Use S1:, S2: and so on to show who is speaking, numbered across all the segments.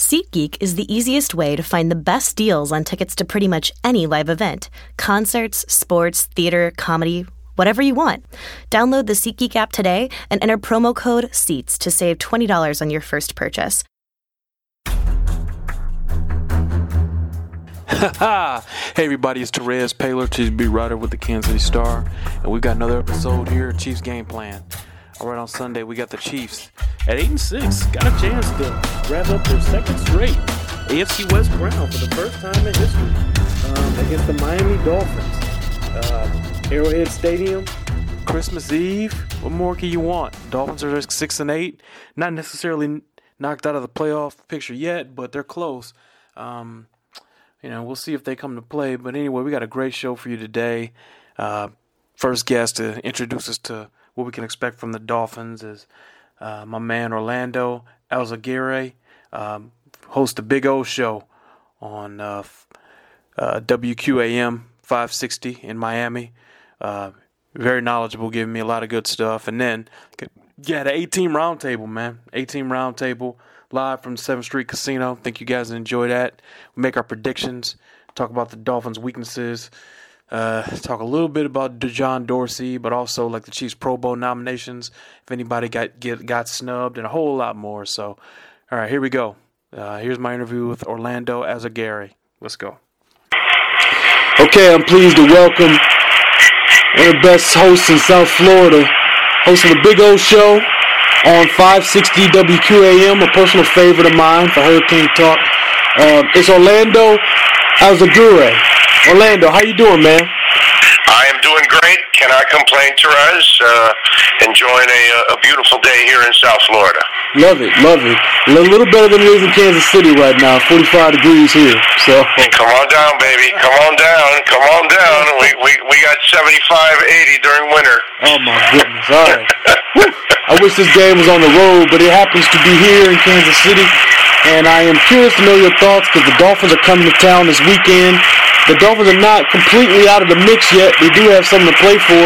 S1: SeatGeek is the easiest way to find the best deals on tickets to pretty much any live event concerts, sports, theater, comedy, whatever you want. Download the SeatGeek app today and enter promo code SEATS to save $20 on your first purchase.
S2: hey everybody, it's Terez Paylor, Chiefs beat writer with the Kansas City Star, and we've got another episode here, of Chiefs Game Plan. All right, on Sunday we got the Chiefs at eight and six, got a chance to grab up their second straight AFC West crown for the first time in history um, against the Miami Dolphins. Uh, Arrowhead Stadium, Christmas Eve. What more can you want? Dolphins are six and eight, not necessarily knocked out of the playoff picture yet, but they're close. Um, you know, we'll see if they come to play. But anyway, we got a great show for you today. Uh, first guest to introduce us to what we can expect from the Dolphins is uh, my man Orlando Alzugaray, um, hosts the Big O Show on uh, uh, WQAM 560 in Miami. Uh, very knowledgeable, giving me a lot of good stuff. And then, yeah, the A-Team roundtable, man. A-Team roundtable live from 7th Street Casino. Think you guys enjoy that. We make our predictions, talk about the Dolphins' weaknesses, uh, talk a little bit about John Dorsey, but also like the Chiefs Pro Bowl nominations, if anybody got get, got snubbed, and a whole lot more. So, all right, here we go. Uh, here's my interview with Orlando Alzugaray. Let's go.
S3: Okay, I'm pleased to welcome one of the best hosts in South Florida, hosting the Big O Show on 560 WQAM, a personal favorite of mine for Hurricane Talk. Uh, it's Orlando Alzugaray. Orlando, how you doing, man?
S4: I am doing great. Cannot complain, Terez. Uh, enjoying a, a beautiful day here in South Florida.
S3: Love it, love it. A little better than it is in Kansas City right now. 45 degrees here. So
S4: come on down, baby. Come on down. Come on down. We we, we got 75, 80 during winter.
S3: Oh my goodness. All right. I wish this game was on the road, but it happens to be here in Kansas City. And I am curious to know your thoughts because the Dolphins are coming to town this weekend. The Dolphins are not completely out of the mix yet. They do have something to play for.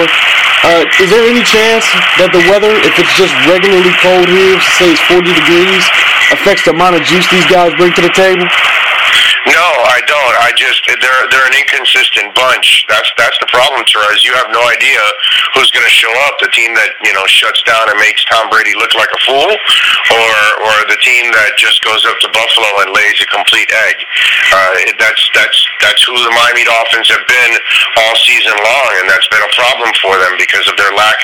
S3: Uh, is there any chance that the weather, if it's just regularly cold here, say it's 40 degrees, affects the amount of juice these guys bring to the table?
S4: No, I don't. I just they're they're an inconsistent bunch. That's that's the problem, Terez. You have no idea who's going to show up. The team that you know shuts down and makes Tom Brady look like a fool, or or the team that just goes up to Buffalo and lays a complete egg. Uh, that's that's that's who the Miami Dolphins have been all season long, and that's been a problem for them because of their lack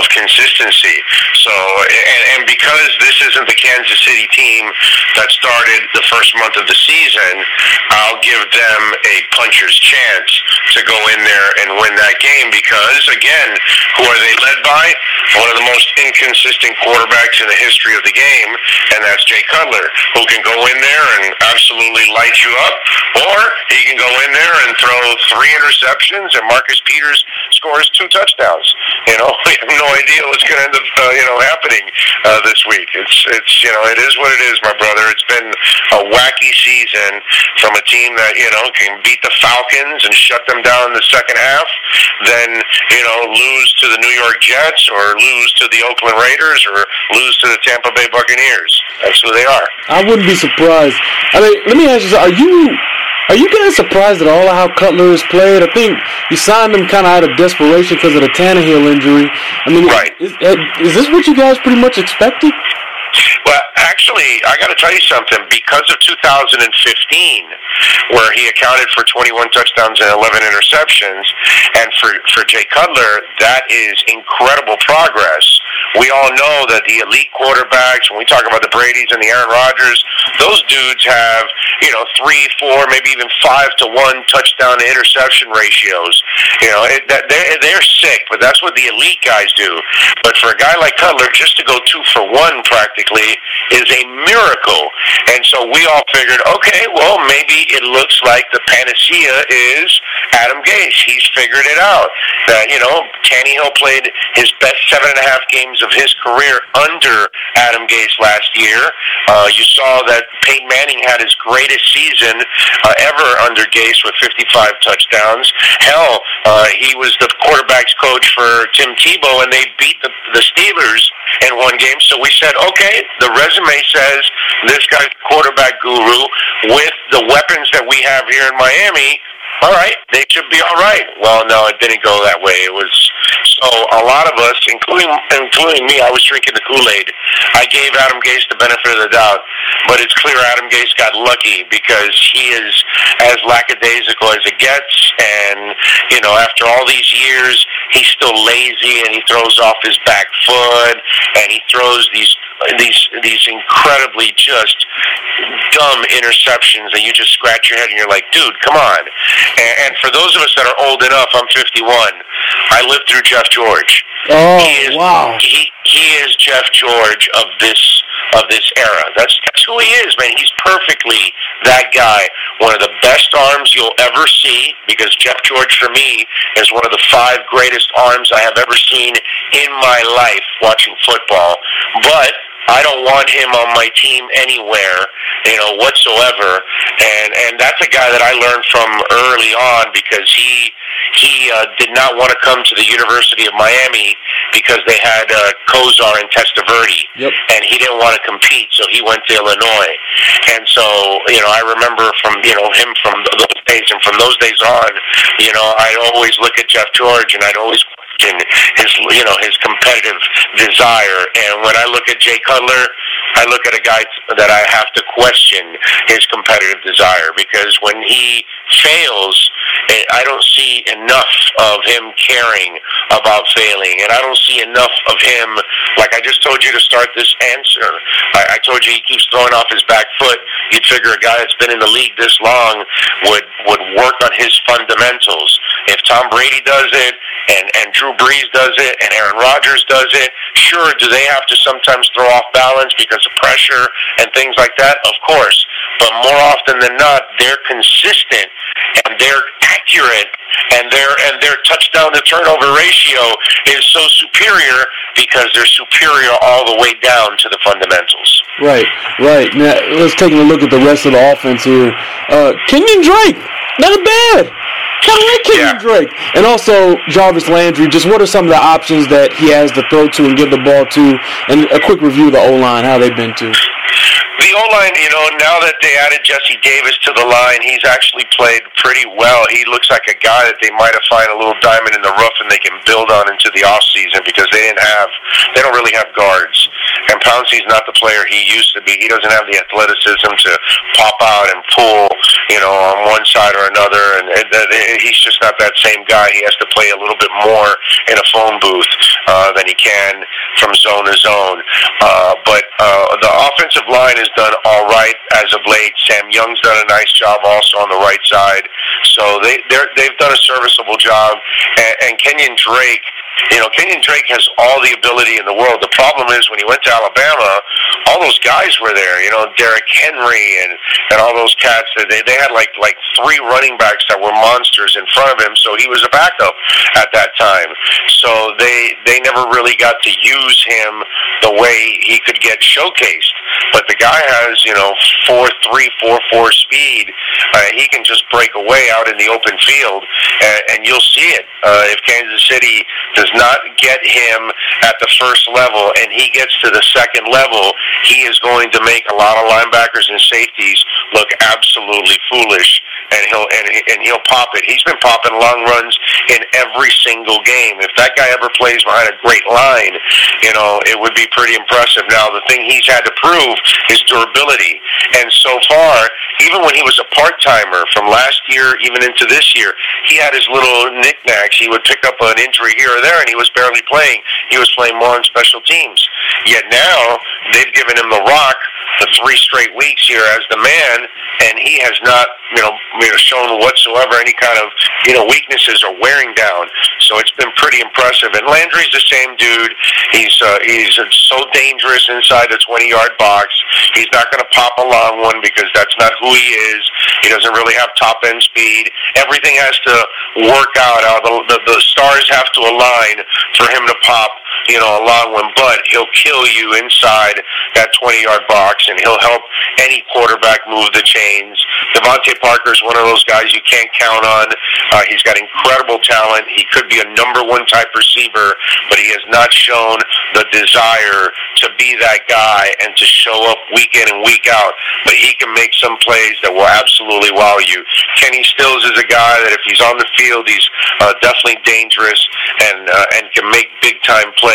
S4: of consistency. So and, and because this isn't the Kansas City team that started the first month of the season. I'll give them a puncher's chance to go in there and win that game because, again, who are they led by? One of the most inconsistent quarterbacks in the history of the game, and that's Jay Cutler, who can go in there and absolutely light you up, or he can go in there and throw three interceptions, and Marcus Peters scores two touchdowns. You know, we have no idea what's going to end up, uh, you know, happening uh, this week. It's, it's, you know, it is what it is, my brother. It's been a wacky season from a team that you know can beat the Falcons and shut them down in the second half, then you know lose to the New York Jets or lose to the Oakland Raiders or lose to the Tampa Bay Buccaneers. That's who they are.
S3: I wouldn't be surprised. I mean, let me ask you: Are you are you guys surprised at all how Cutler has played? I think you signed him kind of out of desperation because of the Tannehill injury. I mean,
S4: right.
S3: is, is this what you guys pretty much expected?
S4: Well, actually, I got to tell you something. Because of 2015, where he accounted for 21 touchdowns and 11 interceptions, and for for Jay Cutler, that is incredible progress. We all know that the elite quarterbacks, when we talk about the Brady's and the Aaron Rodgers, those dudes have you know three, four, maybe even five to one touchdown to interception ratios. You know, it, that they're they're sick, but that's what the elite guys do. But for a guy like Cutler, just to go two for one practically is a miracle. And so we all figured, okay, well, maybe it looks like the panacea is Adam Gase. He's figured it out. That, you know, Tannehill played his best seven and a half games of his career under Adam Gase last year. Uh, you saw that Peyton Manning had his greatest season uh, ever under Gase with 55 touchdowns. Hell, uh, he was the quarterback's coach for Tim Tebow, and they beat the, the Steelers in one game. So we said, okay, the resume says this guy's quarterback guru with the weapons that we have here in Miami, all right, they should be all right. Well, no, it didn't go that way. It was so a lot of us, including including me, I was drinking the Kool Aid. I gave Adam Gase the benefit of the doubt, but it's clear Adam Gase got lucky because he is as lackadaisical as it gets, and you know, after all these years, he's still lazy and he throws off his back foot and he throws these these these incredibly just dumb interceptions that you just scratch your head and you're like, dude, come on. And, and for those of us that are old enough, I'm 51. I lived through Jeff George.
S3: Oh,
S4: he is,
S3: wow.
S4: He, he is Jeff George of this of this era. That's that's who he is, man. He's perfectly that guy. One of the best arms you'll ever see, because Jeff George for me is one of the five greatest arms I have ever seen in my life watching football. But I don't want him on my team anywhere, you know, whatsoever. And and that's a guy that I learned from early on because he he uh, did not want to come to the University of Miami because they had uh, Kosar and Testaverde,
S3: Yep.
S4: and he didn't want to compete, so he went to Illinois. And so, you know, I remember from you know him from those days, and from those days on, you know, I'd always look at Jeff George, and I'd always question his you know his competitive desire. And when I look at Jay Cutler, I look at a guy that I have to question his competitive desire because when he fails, I don't see enough of him caring about failing, and I don't see enough of him. Like I just told you to start this answer, I, I told you he keeps throwing off his back foot. You'd figure a guy that's been in the league this long would would work on his fundamentals. If Tom Brady does it, and and Drew Brees does it, and Aaron Rodgers does it, sure, do they have to sometimes throw off balance because of pressure and things like that? Of course, but more often than not, they're consistent and they're accurate and their and their touchdown to turnover ratio is so superior because they're superior all the way down to the fundamentals.
S3: Right, right. Now let's take a look at the rest of the offense here. Uh, Kenyan Drake, not bad. Like Kenyan
S4: Yeah.
S3: Drake, and also Jarvis Landry. Just what are some of the options that he has to throw to and give the ball to? And a quick review of the O line, how they've been to.
S4: The O line, you know, now that they added Jesse Davis to the line, he's actually played pretty well. He looks like a guy that they might have found a little diamond in the rough and they can build on into the off season because they didn't have, they don't really have guards. And Pouncey's not the player he used to be. He doesn't have the athleticism to pop out and pull, you know, on one side or another. And, and, and he's just not that same guy. He has to play a little bit more in a phone booth uh, than he can from zone to zone. Uh, but uh, the offensive line has done all right as of late. Sam Young's done a nice job also on the right side. So they they've done a serviceable job. And, and Kenyan Drake, you know, Kenyan Drake has all the ability in the world. The problem is when he went to Alabama, all those guys were there. You know, Derrick Henry and and all those cats. They they had like like three running backs that were monsters in front of him. So he was a backup at that time. So they they never really got to use him the way he could get showcased. But the guy has you know four three four four speed. Uh, he can just break away out in the open field, and, and you'll see it. Uh, if Kansas City does not get him at the first level, and he gets to the second level, he is going to make a lot of linebackers and safeties look absolutely foolish, and he'll and, and he'll pop it. He's been popping long runs in every single game. If that guy ever plays behind a great line, you know it would be pretty impressive. Now the thing he's had to prove is durability, and so far, even when he was a part timer from last year even into this year, he had his little knickknacks. He would pick up an injury here or there, and he was barely playing. He was playing more on special teams. Yet now they've given him the rock the three straight weeks here as the man, and he has not, you know, you know, shown whatsoever any kind of, you know, weaknesses or wearing down. So it's been pretty impressive. And Landry's the same dude. He's uh, he's so dangerous inside the 20-yard box. He's not going to pop a long one because that's not who he is. He doesn't really have top end speed. Everything has to work out. Uh, the, the the stars have to align for him to pop, you know, a long one. But he'll kill you inside that 20-yard box, and he'll help any quarterback move the chains. DeVante Parker's one of those guys you can't count on. Uh, he's got incredible talent. He could be a number one type receiver, but he has not shown the desire to be that guy and to show up week in and week out. But he can make some plays that will absolutely wow you. Kenny Stills is a guy that if he's on the field, he's uh, definitely dangerous and uh, and can make big time plays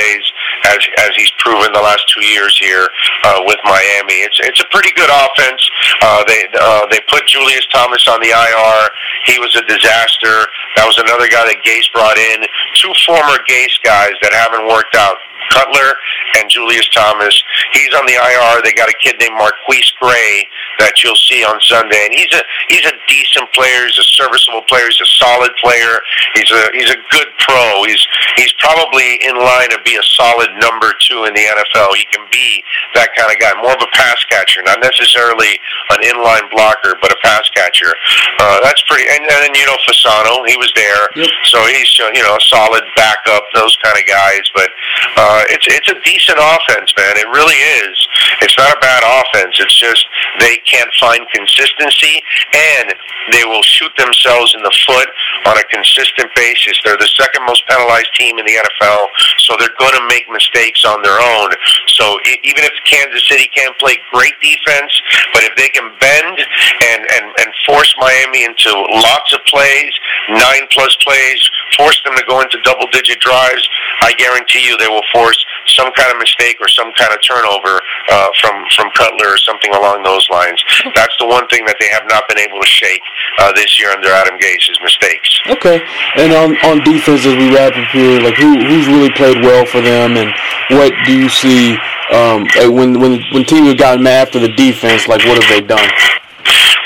S4: as as he's proven the last two years here uh, with Miami. It's it's a pretty good offense. Uh, they uh, they put Julius Thomas on the IR. He was a disaster. That was another guy that Gase brought in. Two former Gase guys that haven't worked out. Cutler and Julius Thomas. He's on the IR. They got a kid named MarQueis Gray that you'll see on Sunday, and he's a he's a decent player. He's a serviceable player. He's a solid player. He's a he's a good pro. He's he's probably in line to be a solid number two in the NFL. He can be that kind of guy, more of a pass catcher, not necessarily an inline blocker, but a pass catcher. Uh, that's pretty. And, and then you know Fasano, he was there, yep. so he's you know a solid backup. Those kind of guys, but. Uh, uh, it's it's a decent offense, man. It really is. It's not a bad offense. It's just they can't find consistency, and they will shoot themselves in the foot on a consistent basis. They're the second most penalized team in the NFL, so they're going to make mistakes on their own. So even if Kansas City can't play great defense, but if they can bend and and and force Miami into lots of plays, nine plus plays, force them to go into double digit drives, I guarantee you they will force some kind of mistake or some kind of turnover uh, from from Cutler or something along those lines. That's the one thing that they have not been able to shake uh, this year under Adam Gase is mistakes.
S3: Okay, and on on defense as we wrap up here, like who who's really played well for them, and what do you see um, when when when teams have gotten mad after the defense? Like what have they done?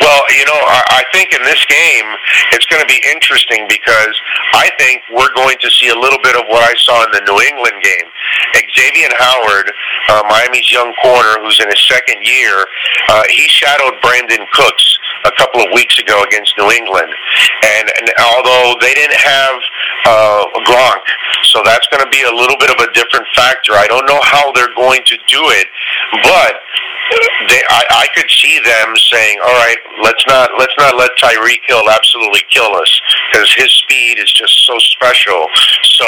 S4: Well, you know, I, I think in this game it's going to be interesting because I think we're going to see a little bit of what I saw in the New England game. Xavier Howard, uh, Miami's young corner, who's in his second year, uh, he shadowed Brandin Cooks a couple of weeks ago against New England, and, and although they didn't have uh, Gronk, so that's going to be a little bit of a different factor. I don't know how they're going to do it, but they, I, I could see them saying, "All right, let's not let's not let Tyreek Hill absolutely kill us because his speed is just so special." So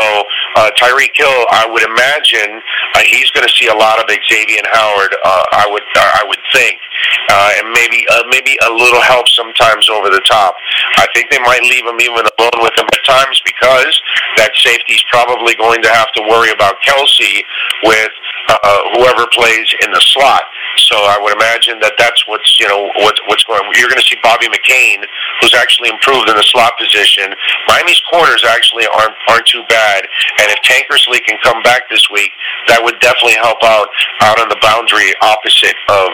S4: uh, Tyreek Hill, I would imagine uh, he's going to see a lot of Xavier Howard. Uh, I would uh, I would think, uh, and maybe uh, maybe a little help sometimes over the top. I think they might leave him even alone with him at times because that safety's probably going to have to worry about Kelce with uh, whoever plays in the slot. So I would imagine that that's what's you know what's what's going. You're going to see Bobby McCain, who's actually improved in the slot position. Miami's corners actually aren't aren't too bad, and if Tankersley can come back this week, that would definitely help out out on the boundary opposite of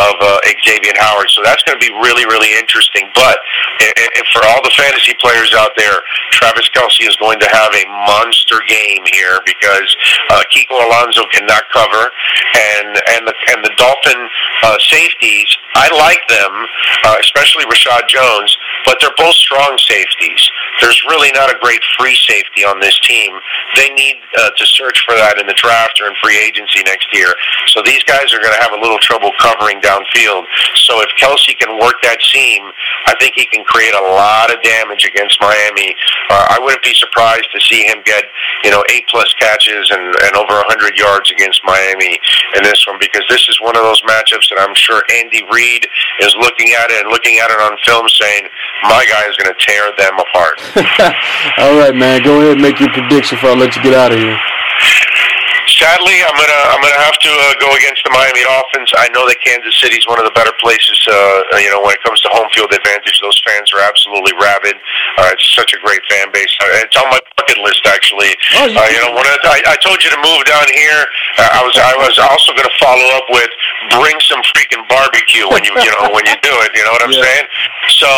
S4: of uh, Xavier Howard. So that's going to be really really interesting. But if for all the fantasy players out there, Travis Kelce is going to have a monster game here because uh, Kiko Alonso cannot cover, and and the and the Dolphin uh, safeties. I like them, uh, especially Reshad Jones, but they're both strong safeties. There's really not a great free safety on this team. They need uh, to search for that in the draft or in free agency next year. So these guys are going to have a little trouble covering downfield. So if Kelce can work that seam, I think he can create a lot of damage against Miami. Uh, I wouldn't be surprised to see him get you know eight plus catches and, and over 100 yards against Miami in this one because this is one of those matchups that I'm sure Andy Reid is looking at it and looking at it on film saying, my guy is going to tear them apart.
S3: All right, man. Go ahead and make your prediction before I let you get out of here
S4: sadly, I'm gonna I'm gonna have to uh, go against the Miami Dolphins. I know that Kansas City is one of the better places. Uh, you know, when it comes to home field advantage, those fans are absolutely rabid. Uh, it's such a great fan base. Uh, it's on my bucket list actually. Oh, you, uh, you know, when I, I told you to move down here, uh, I was I was also going to follow up with bring some freaking barbecue when you you know when you do it. You know what I'm yeah. saying? So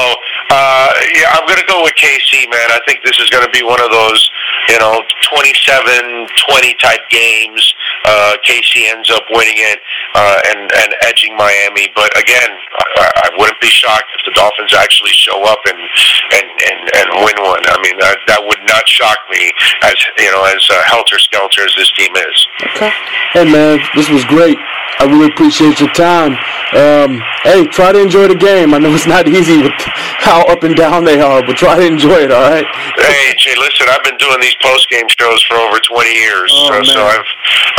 S4: uh, yeah, I'm going to go with KC, man. I think this is going to be one of those you know 27-20 type games games. Uh, KC ends up winning it uh, and and edging Miami. But again, I, I wouldn't be shocked if the Dolphins actually show up and and and, and win one. I mean, that that would not shock me as you know as uh, helter skelter as this team is.
S3: Okay. Hey man, this was great. I really appreciate your time. Um, hey, try to enjoy the game. I know it's not easy with
S5: how up and down they are, but try to enjoy it. All right.
S4: Hey, Jay, listen, I've been doing these post game shows for over 20 years.
S5: Oh,
S4: so, so. I've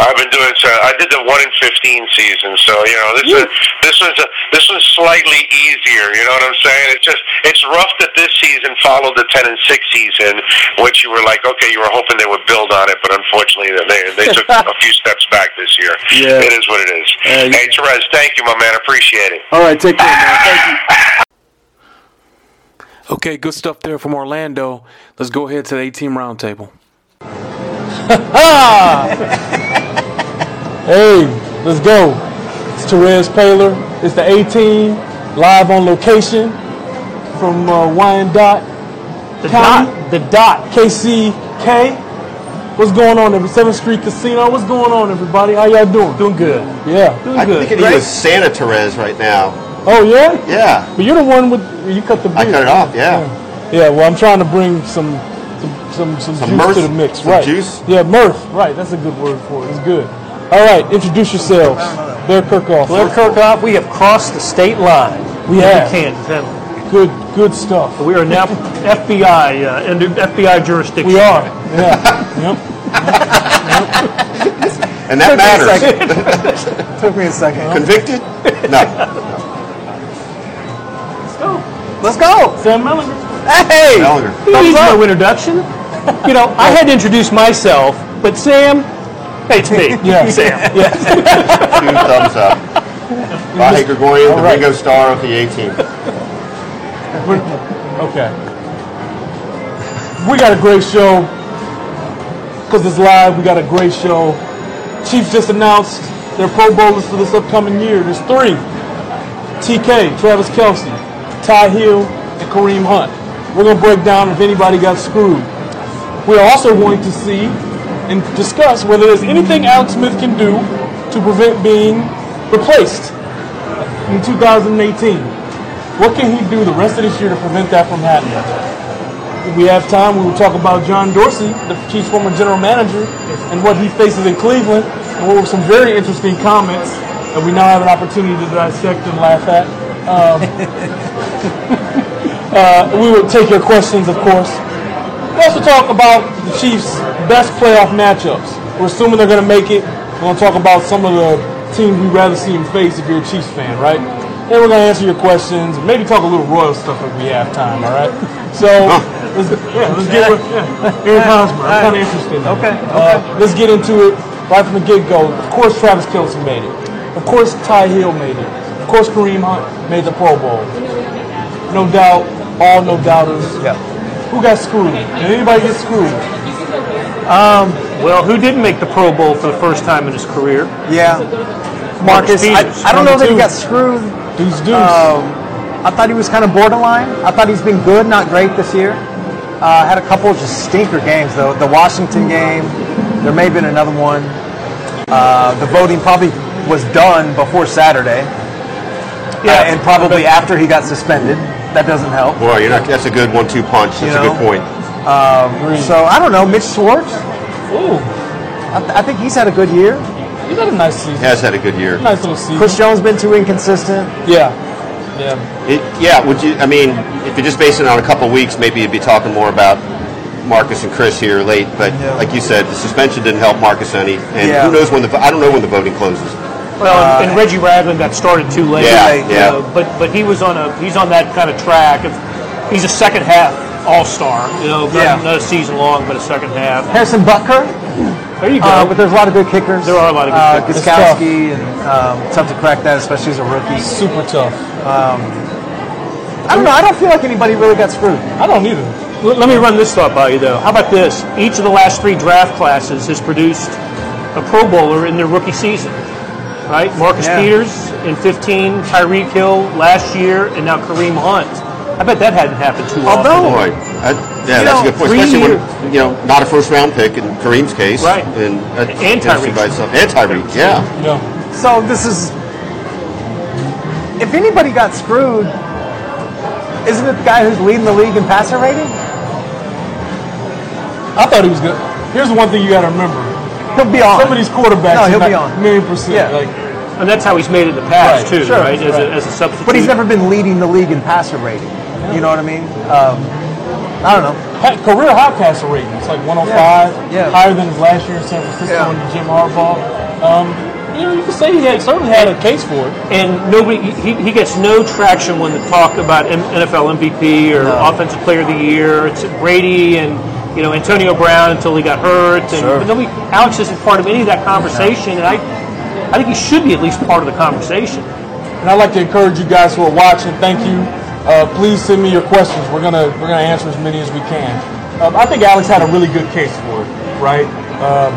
S4: I've been doing so I did the 1 in 15 season. So, you know, this is this was a, this was slightly easier, you know what I'm saying? It's just it's rough that this season followed the 10 and 6 season, which you were like, okay, you were hoping they would build on it, but unfortunately they they took a few steps back this year.
S5: Yeah.
S4: It is what it is.
S5: Yeah,
S4: hey, Terez, thank you, my man. Appreciate it.
S5: All right. Take care, man. Thank you.
S2: Okay, good stuff there from Orlando. Let's go ahead to the A-Team roundtable.
S5: Hey, let's go. It's Terez Paylor. It's the A-Team live on location from uh, Wyandotte
S6: The
S5: County.
S6: dot, the dot.
S5: KCK. What's going on, every 7th Street Casino? What's going on, everybody? How y'all doing?
S6: Doing good.
S5: Yeah.
S6: Doing
S7: I'm
S6: good.
S7: thinking he was Santa Therese right now.
S5: Oh, yeah?
S7: Yeah.
S5: But you're the one with, you cut the beard.
S7: I cut it off, yeah.
S5: Yeah, well, I'm trying to bring some some some, some,
S7: Some
S5: juice
S7: mirth?
S5: to the mix.
S7: Some
S5: right.
S7: juice?
S5: Yeah, mirth. Right, that's a good word for it. It's good. All right, introduce yourselves. Blair Kerkhoff.
S6: Blair Kerkhoff, we have crossed the state line.
S5: We
S6: into
S5: have.
S6: Kansas, haven't we?
S5: Good, good stuff.
S6: We are now FBI, uh, under FBI jurisdiction.
S5: We are. Yeah. yep.
S7: And that matters.
S8: Took me a second.
S7: Convicted? No.
S8: Let's go. Let's go.
S5: Sam Mellinger.
S8: Hey.
S7: Mellinger.
S6: He needs no introduction. You know, I had to introduce myself, but Sam, hey, it's me.
S5: Yeah.
S6: Sam.
S7: Two thumbs up. Vahe Gregorian, the
S5: right.
S7: Ringo Starr of the 18th.
S5: Okay. We got a great show. Because it's live, we got a great show. Chiefs just announced their Pro Bowlers for this upcoming year. There's three. TK, Travis Kelce, Ty Hill, and Kareem Hunt. We're going to break down if anybody got screwed. We're also going to see and discuss whether there's anything Alex Smith can do to prevent being replaced in 2018. What can he do the rest of this year to prevent that from happening? If we have time, we will talk about John Dorsey, the Chiefs' former general manager, and what he faces in Cleveland, and what were some very interesting comments that we now have an opportunity to dissect and laugh at. Um, uh, we will take your questions, of course. We'll also talk about the Chiefs' best playoff matchups. We're assuming they're going to make it. We're going to talk about some of the teams we'd rather see them face if you're a Chiefs fan, right? Then we're going to answer your questions, maybe talk a little Royal stuff if we have time, all right? So, let's, yeah, let's get yeah, Aaron Hosmer. I'm kind of interested. in.
S8: Okay,
S5: Uh, let's get into it right from the get-go. Of course, Travis Kelce made it. Of course, Ty Hill made it. Of course, Kareem Hunt made the Pro Bowl. No doubt, all no doubters.
S8: Yeah.
S5: Who got screwed? Did anybody get screwed?
S6: Um, Well, who didn't make the Pro Bowl for the first time in his career?
S8: Yeah. Marcus, I,
S6: Peters.
S8: I don't know that he got screwed.
S5: Who's deuce?
S8: Um, I thought he was kind of borderline. I thought he's been good, not great this year. Uh, had a couple of just stinker games though. The Washington game, there may have been another one. Uh, the voting probably was done before Saturday,
S6: Yeah,
S8: uh, and probably after he got suspended. That doesn't help.
S7: Boy, you're not, that's a good one-two punch. That's
S8: You
S7: a good point.
S8: So I don't know. Mitch Schwartz,
S5: Ooh,
S8: I, th- I think he's had a good year.
S5: he's had a nice season.
S7: He has had a good year.
S5: Nice little season.
S8: Chris Jones been too inconsistent.
S5: Yeah. Yeah.
S7: It, yeah, would you? I mean, if you're just basing it on a couple of weeks, maybe you'd be talking more about Marcus and Chris here late. But
S8: Yeah.
S7: like you said, the suspension didn't help Marcus any, and
S8: Yeah.
S7: who knows when the vo- I don't know when the voting closes.
S6: Well, and Reggie Ragland got started too late.
S7: Yeah,
S8: late,
S7: yeah.
S6: Uh, but but he was on a he's on that kind of track. If, he's a second half All Star. You know, not,
S8: Yeah.
S6: not a season long, but a second half.
S8: Harrison Butker,
S6: There you go.
S8: uh, but there's a lot of good kickers.
S6: There are a lot of good
S8: uh,
S6: kickers.
S5: It's tough.
S8: Gostkowski and um, tough to crack that, especially as a rookie.
S5: Super tough.
S8: I don't know. I don't feel like anybody really got screwed.
S5: I don't either.
S6: L- Let me run this thought by you, though. How about this? Each of the last three draft classes has produced a Pro Bowler in their rookie season. Right? Marcus
S8: Yeah.
S6: Peters in 15, Tyreek Hill last year, and now Kareem Hunt. I bet that hadn't happened too
S8: Although-
S6: often.
S7: Boy, that, yeah,
S8: You
S7: that's
S8: know,
S7: a good point. Especially
S6: years-
S7: when you know not a first round pick in Kareem's case,
S6: Right.
S7: And that-
S6: And Tyreek.
S7: by itself. and Tyreek, yeah.
S5: Yeah.
S8: So this is. If anybody got screwed, isn't it the guy who's leading the league in passer rating?
S5: I thought he was good. Here's the one thing you got to remember.
S8: He'll be on.
S5: Some of these quarterbacks,
S8: No, he'll be on.
S5: a million percent.
S8: Yeah.
S5: Like,
S6: And that's how he's made it in the past,
S5: Right,
S6: too,
S8: sure,
S6: right? As,
S5: right.
S6: A, as a substitute.
S8: But he's never been leading the league in passer rating. You know what I mean? Um, I don't know.
S5: Ha- career high passer rating. It's like 105,
S8: Yeah.
S5: higher than his last year in San Francisco
S8: Yeah.
S5: under Jim Harbaugh. Um, you know, you could say he had, certainly had a case for it.
S6: And nobody, he, he gets no traction when they talk about M- NFL MVP or
S8: No.
S6: Offensive Player of the Year. It's Brady and you know Antonio Brown until he got hurt. And
S8: Sure.
S6: but nobody, Alex isn't part of any of that conversation, and I, I think he should be at least part of the conversation.
S5: And I'd like to encourage you guys who are watching. Thank you. Uh, please send me your questions. We're gonna we're gonna answer as many as we can. Um, I think Alex had a really good case for it, right? Um,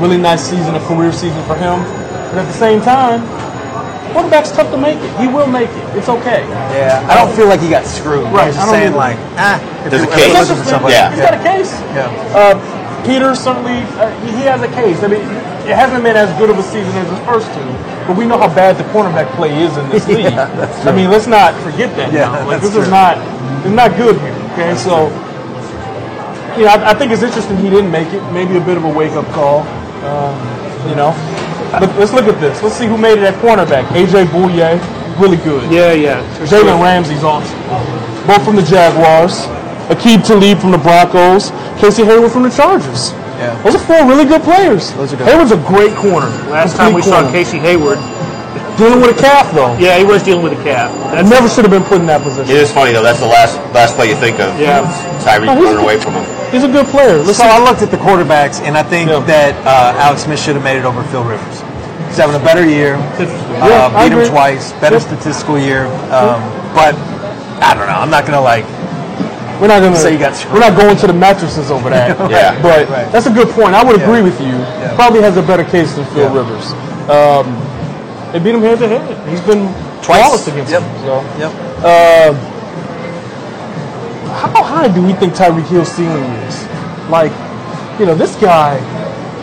S5: really nice season, a career season for him. But at the same time, quarterback's tough to make it. He will make it. It's okay.
S8: Yeah, I don't feel like he got screwed.
S5: Right,
S8: I'm just
S5: don't
S8: saying, like, ah.
S7: There's a case.
S8: you listen to somebody-
S7: Yeah.
S5: He's got a case.
S8: Yeah.
S5: Uh, Peter certainly uh, he he has a case. I mean, it hasn't been as good of a season as his first two, but we know how bad the cornerback play is in this
S8: Yeah,
S5: league.
S8: that's
S5: I mean, let's not forget that
S8: Yeah,
S5: now. Like
S8: that's
S5: this is not it's not good here. Okay, so you know, I, I think it's interesting he didn't make it. Maybe a bit of a wake up call. Um, you know, Look- let's look at this. Let's see who made it at cornerback. AJ Bouye, really good.
S6: Yeah, yeah.
S5: Jalen Ramsey's awesome. Both from the Jaguars. Aqib Talib from the Broncos. Casey Hayward from the Chargers.
S8: Yeah.
S5: Those are four really good players.
S8: Those are good.
S5: Hayward's a great corner.
S6: Last time we
S5: Complete
S6: saw. Casey Hayward,
S5: Dealing with a calf, though.
S6: yeah, he was dealing with a calf.
S5: I never should have been put in that position.
S7: It is funny though. That's the last last play you think of.
S6: Yeah.
S7: Tyreek
S5: he's-
S7: running away from him.
S5: He's a good player.
S8: So
S5: Listen,
S8: I looked at the quarterbacks, and I think
S5: Yeah.
S8: that uh, Alex Smith should have made it over Phil Rivers. He's having a better year.
S5: Yeah,
S8: uh, beat him twice. Better
S5: Yep.
S8: statistical year. Um, but I don't know. I'm not gonna like.
S5: we're not gonna
S8: Say you got screwed.
S5: we're not going to the mattresses over that.
S7: Yeah.
S5: But
S8: right.
S5: that's a good point. I would
S8: Yeah.
S5: agree with you.
S8: Yeah.
S5: Probably has a better case than Phil
S8: Yeah.
S5: Rivers. Um, they beat him head to head. He's been
S8: Twice.
S5: flawless against
S8: Yep.
S5: him. So.
S8: Yep.
S5: Uh, how high do we think Tyreek Hill's ceiling is? Like, you know, this guy,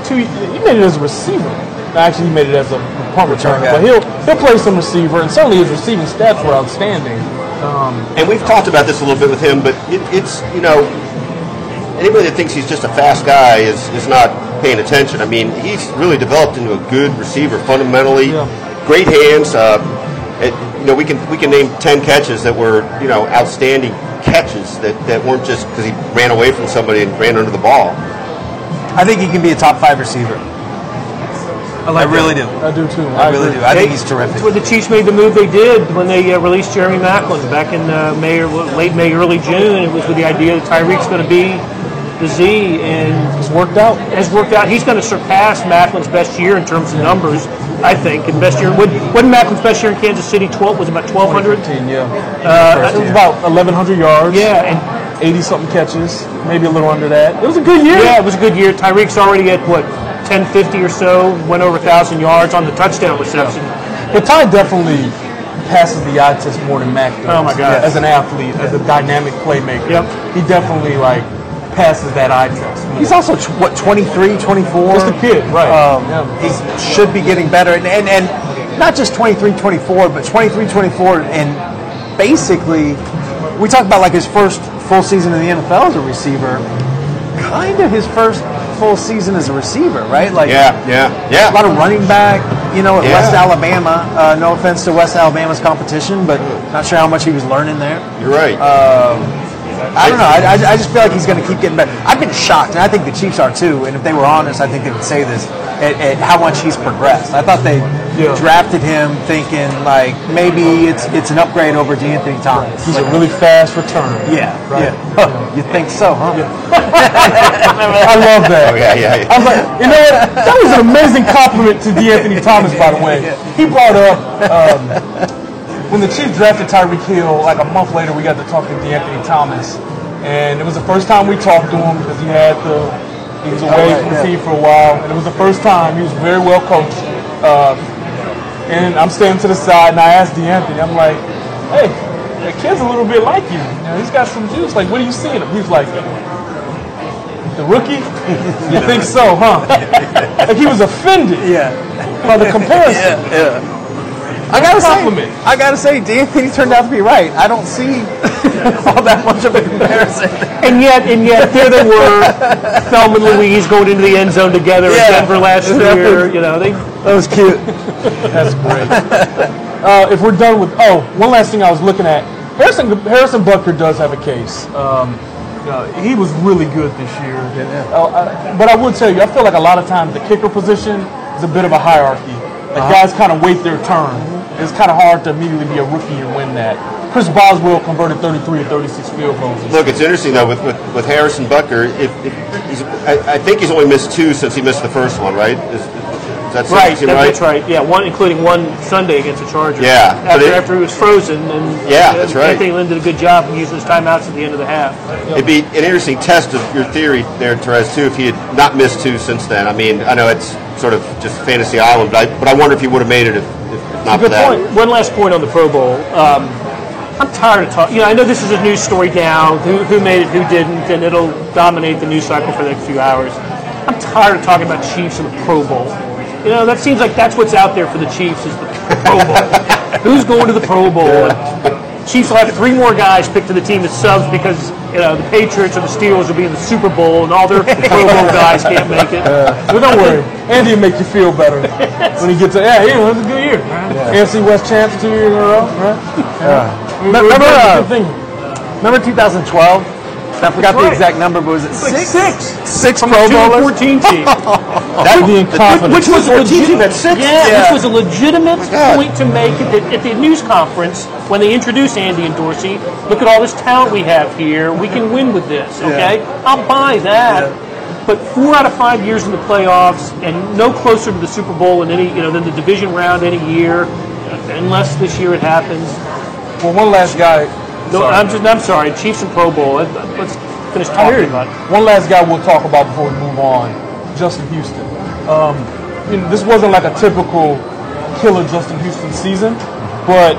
S5: two, he made it as a receiver. Actually, he made it as a punt returner, but he'll he'll play some receiver, and certainly his receiving stats were outstanding. Um,
S7: And we've talked about this a little bit with him, but it, it's you know anybody that thinks he's just a fast guy is is not paying attention. I mean, he's really developed into a good receiver fundamentally.
S5: Yeah.
S7: Great hands. Uh, it, you know, we can we can name ten catches that were you know outstanding catches that, that weren't just because he ran away from somebody and ran under the ball.
S8: I think he can be a top five receiver. I, really do.
S5: I do too.
S8: I really
S5: agree.
S8: do. I think he's terrific.
S6: That's when the Chiefs made the move they did when they uh, released Jeremy Maclin back in uh, May or late May, early June. It was with the idea that Tyreek's going to be the Z, and
S5: It's worked out.
S6: has worked out. He's going to surpass Maclin's best year in terms of numbers, I think. And best year, wasn't Maclin's best year in Kansas City? Twelve was about twelve hundred.
S5: 15, yeah.
S6: Uh,
S5: it was about 1,100 yards.
S6: yeah, and
S5: 80 something catches, maybe a little under that. It was a good year.
S6: yeah, it was a good year. Tyreek's already at what 1050 or so, went over thousand yards on the touchdown reception.
S5: But Ty definitely passes the eye test more than Mac does.
S6: Oh, my God.
S5: As an athlete, as a dynamic playmaker.
S6: Yep.
S5: He definitely like passes that eye test.
S8: He's also tw- what 23, 24.
S5: Just a kid, right.
S8: Um,
S5: Yeah.
S8: He should be getting better, and, and and not just 23, 24, but 23, 24, and basically, we talk about like his first full season in the NFL as a receiver. Kind of his first full season as a receiver, right? Like
S7: Yeah, yeah, yeah.
S8: a lot of running back, you know, at
S7: Yeah.
S8: West Alabama. Uh, no offense to West Alabama's competition, but not sure how much he was learning there.
S7: You're right.
S8: I don't know. I, I, I just feel like he's going to keep getting better. I've been shocked, and I think the Chiefs are too. And if they were honest, I think they would say this at, at how much he's progressed. I thought they
S5: Yeah.
S8: drafted him thinking like maybe it's it's an upgrade over De'Anthony Thomas.
S5: He's a really fast returner.
S8: yeah,
S5: Right.
S8: yeah. Huh, you think so, huh?
S5: I love that.
S7: oh yeah, yeah. yeah.
S5: I was like, you know what? That was an amazing compliment to De'Anthony Thomas, by the way. He brought up um, when the Chiefs drafted Tyreek Hill. Like a month later, we got to talk to De'Anthony Thomas, and it was the first time we talked to him because he had the he was away
S8: right,
S5: from the
S8: yeah.
S5: team for a while, and it was the first time he was very well coached. Uh, and I'm standing to the side, and I asked De'Anthony, I'm like, hey. that kid's a little bit like you. You know, he's got some juice. Like, what are you seeing him? He's like, the rookie? You think so, huh? like he was offended
S8: Yeah.
S5: by the comparison.
S8: I gotta
S5: Compliment.
S8: say, I gotta say, De'Anthony turned out to be right. I don't see all that much of a comparison.
S6: And yet, and yet, there they were, Thelma and Louise going into the end zone together
S8: Yeah.
S6: in Denver last year. You know, they
S8: That was cute.
S5: That's great. Uh, if we're done with, oh, one last thing I was looking at. Harrison Harrison Butker does have a case. Um, you know, he was really good this year. Uh, I- but I would tell you, I feel like a lot of times the kicker position is a bit of a hierarchy. Like guys kind of wait their turn. It's kind of hard to immediately be a rookie and win that. Chris Boswell converted 33 or 36 field goals.
S7: Look, it's interesting though with, with, with Harrison Butker. If, if he's, I, I think he's only missed two since he missed the first one, right? Is, is that
S6: Right, that- that's right. Yeah, one including one Sunday against the Chargers.
S7: Yeah,
S6: after,
S7: it-
S6: after he was frozen, and
S7: Yeah,
S6: uh,
S7: that's right.
S6: Anthony Lynn did a good job of using his timeouts at the end of the half.
S7: It'd be an interesting test of your theory there, Terez, too, if he had not missed two since then. I mean, I know it's sort of just fantasy island, but I, but I wonder if he would have made it if not for that.
S6: point. One last point on the Pro Bowl. Um, I'm tired of talking. You know, I know this is a news story now. Who, who made it, who didn't, and it'll dominate the news cycle for the next few hours. I'm tired of talking about Chiefs and the Pro Bowl. You know, that seems like that's what's out there for the Chiefs is the Pro Bowl. Who's going to the Pro Bowl? Chiefs will have three more guys picked to the team as subs because you know the Patriots or the Steelers will be in the Super Bowl and all their Pro Bowl guys can't make it.
S5: But don't worry, Andy will make you feel better when he gets to, yeah, it was a good year. AFC West champs two years in a row, right? Yeah.
S8: Remember, uh, Remember 2012? I forgot the exact number, but was it
S6: It's like
S8: six?
S6: six.
S8: Six
S6: From
S8: Pro
S6: a
S8: Bowlers?
S6: 14 team.
S5: That being confident.
S6: Which was a
S7: team
S6: legitimate,
S7: at six?
S6: yeah,
S8: Yeah.
S6: which was a legitimate
S7: God.
S6: point to make at the, at the news conference when they introduced Andy and Dorsey. Look at all this talent we have here. We can win with this. Okay, I'll buy that. But four out of five years in the playoffs, and no closer to the Super Bowl in any, you know, than the division round any year, unless this year it happens.
S5: well, one last guy.
S6: No,
S5: Sorry.
S6: I'm just, I'm sorry. Chiefs and Pro Bowl. Let- Let's finish talking about it.
S5: One last guy we'll talk about before we move on. Justin Houston. Um, you know, this wasn't like a typical killer Justin Houston season, but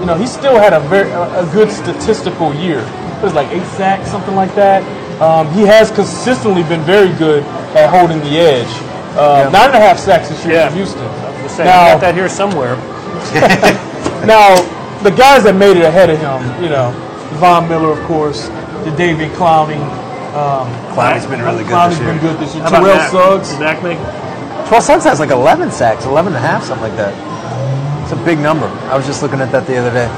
S5: you know he still had a very a good statistical year. It was like eight sacks, something like that. Um, he has consistently been very good at holding the edge. Uh, Nine and a half sacks this year
S6: Yeah.
S5: for Houston.
S6: Just saying,
S5: Now-
S6: I got that here somewhere.
S5: Now, the guys that made it ahead of him, you know, Von Miller, of course, Jadeveon Clowney. Um,
S8: Clowney's been really good
S5: Clowney's
S8: this year.
S5: been good this year.
S6: How
S5: Terrell
S6: Mac?
S5: Suggs.
S6: Did Mac make?
S8: 12 Suggs has like 11 sacks, 11 and a half, something like that. It's a big number. I was just looking at that the other day.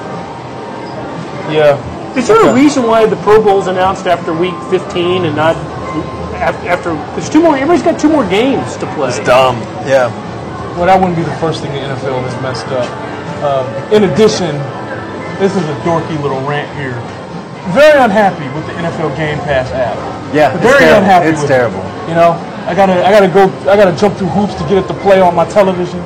S5: Yeah.
S6: Is there a reason why the Pro Bowl is announced after Week 15 and not after? There's two more. Everybody's got two more games to play.
S8: It's dumb. Yeah.
S5: Well, that wouldn't be the first thing the NFL has messed up. Um, in addition, this is a dorky little rant here. Very unhappy with the NFL Game Pass app.
S8: Yeah, it's
S5: Very
S8: terrible.
S5: unhappy.
S8: It's
S5: with
S8: terrible.
S5: It. You know, I gotta, I gotta go, I gotta jump through hoops to get it to play on my television.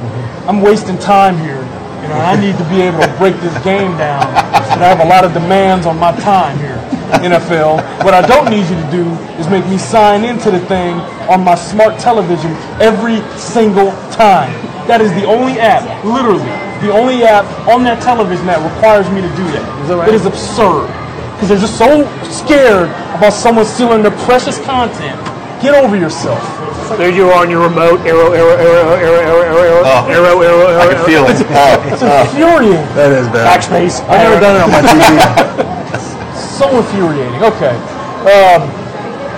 S5: I'm wasting time here. You know, I need to be able to break this game down. And I have a lot of demands on my time here, NFL. What I don't need you to do is make me sign into the thing on my smart television every single time. That is the only app, literally, the only app on that television that requires me to do that.
S6: that right?
S5: It is absurd. Because they're just so scared about someone stealing their precious content. Get over yourself.
S6: There you are on your remote. Arrow, arrow, arrow, arrow, arrow, arrow, arrow,
S7: Oh.
S6: arrow, arrow, arrow.
S7: I can feel it. Oh,
S5: It's
S7: oh.
S5: infuriating.
S8: That is bad.
S6: Backspace.
S8: I've never done it on my TV.
S5: So infuriating. Okay. Um,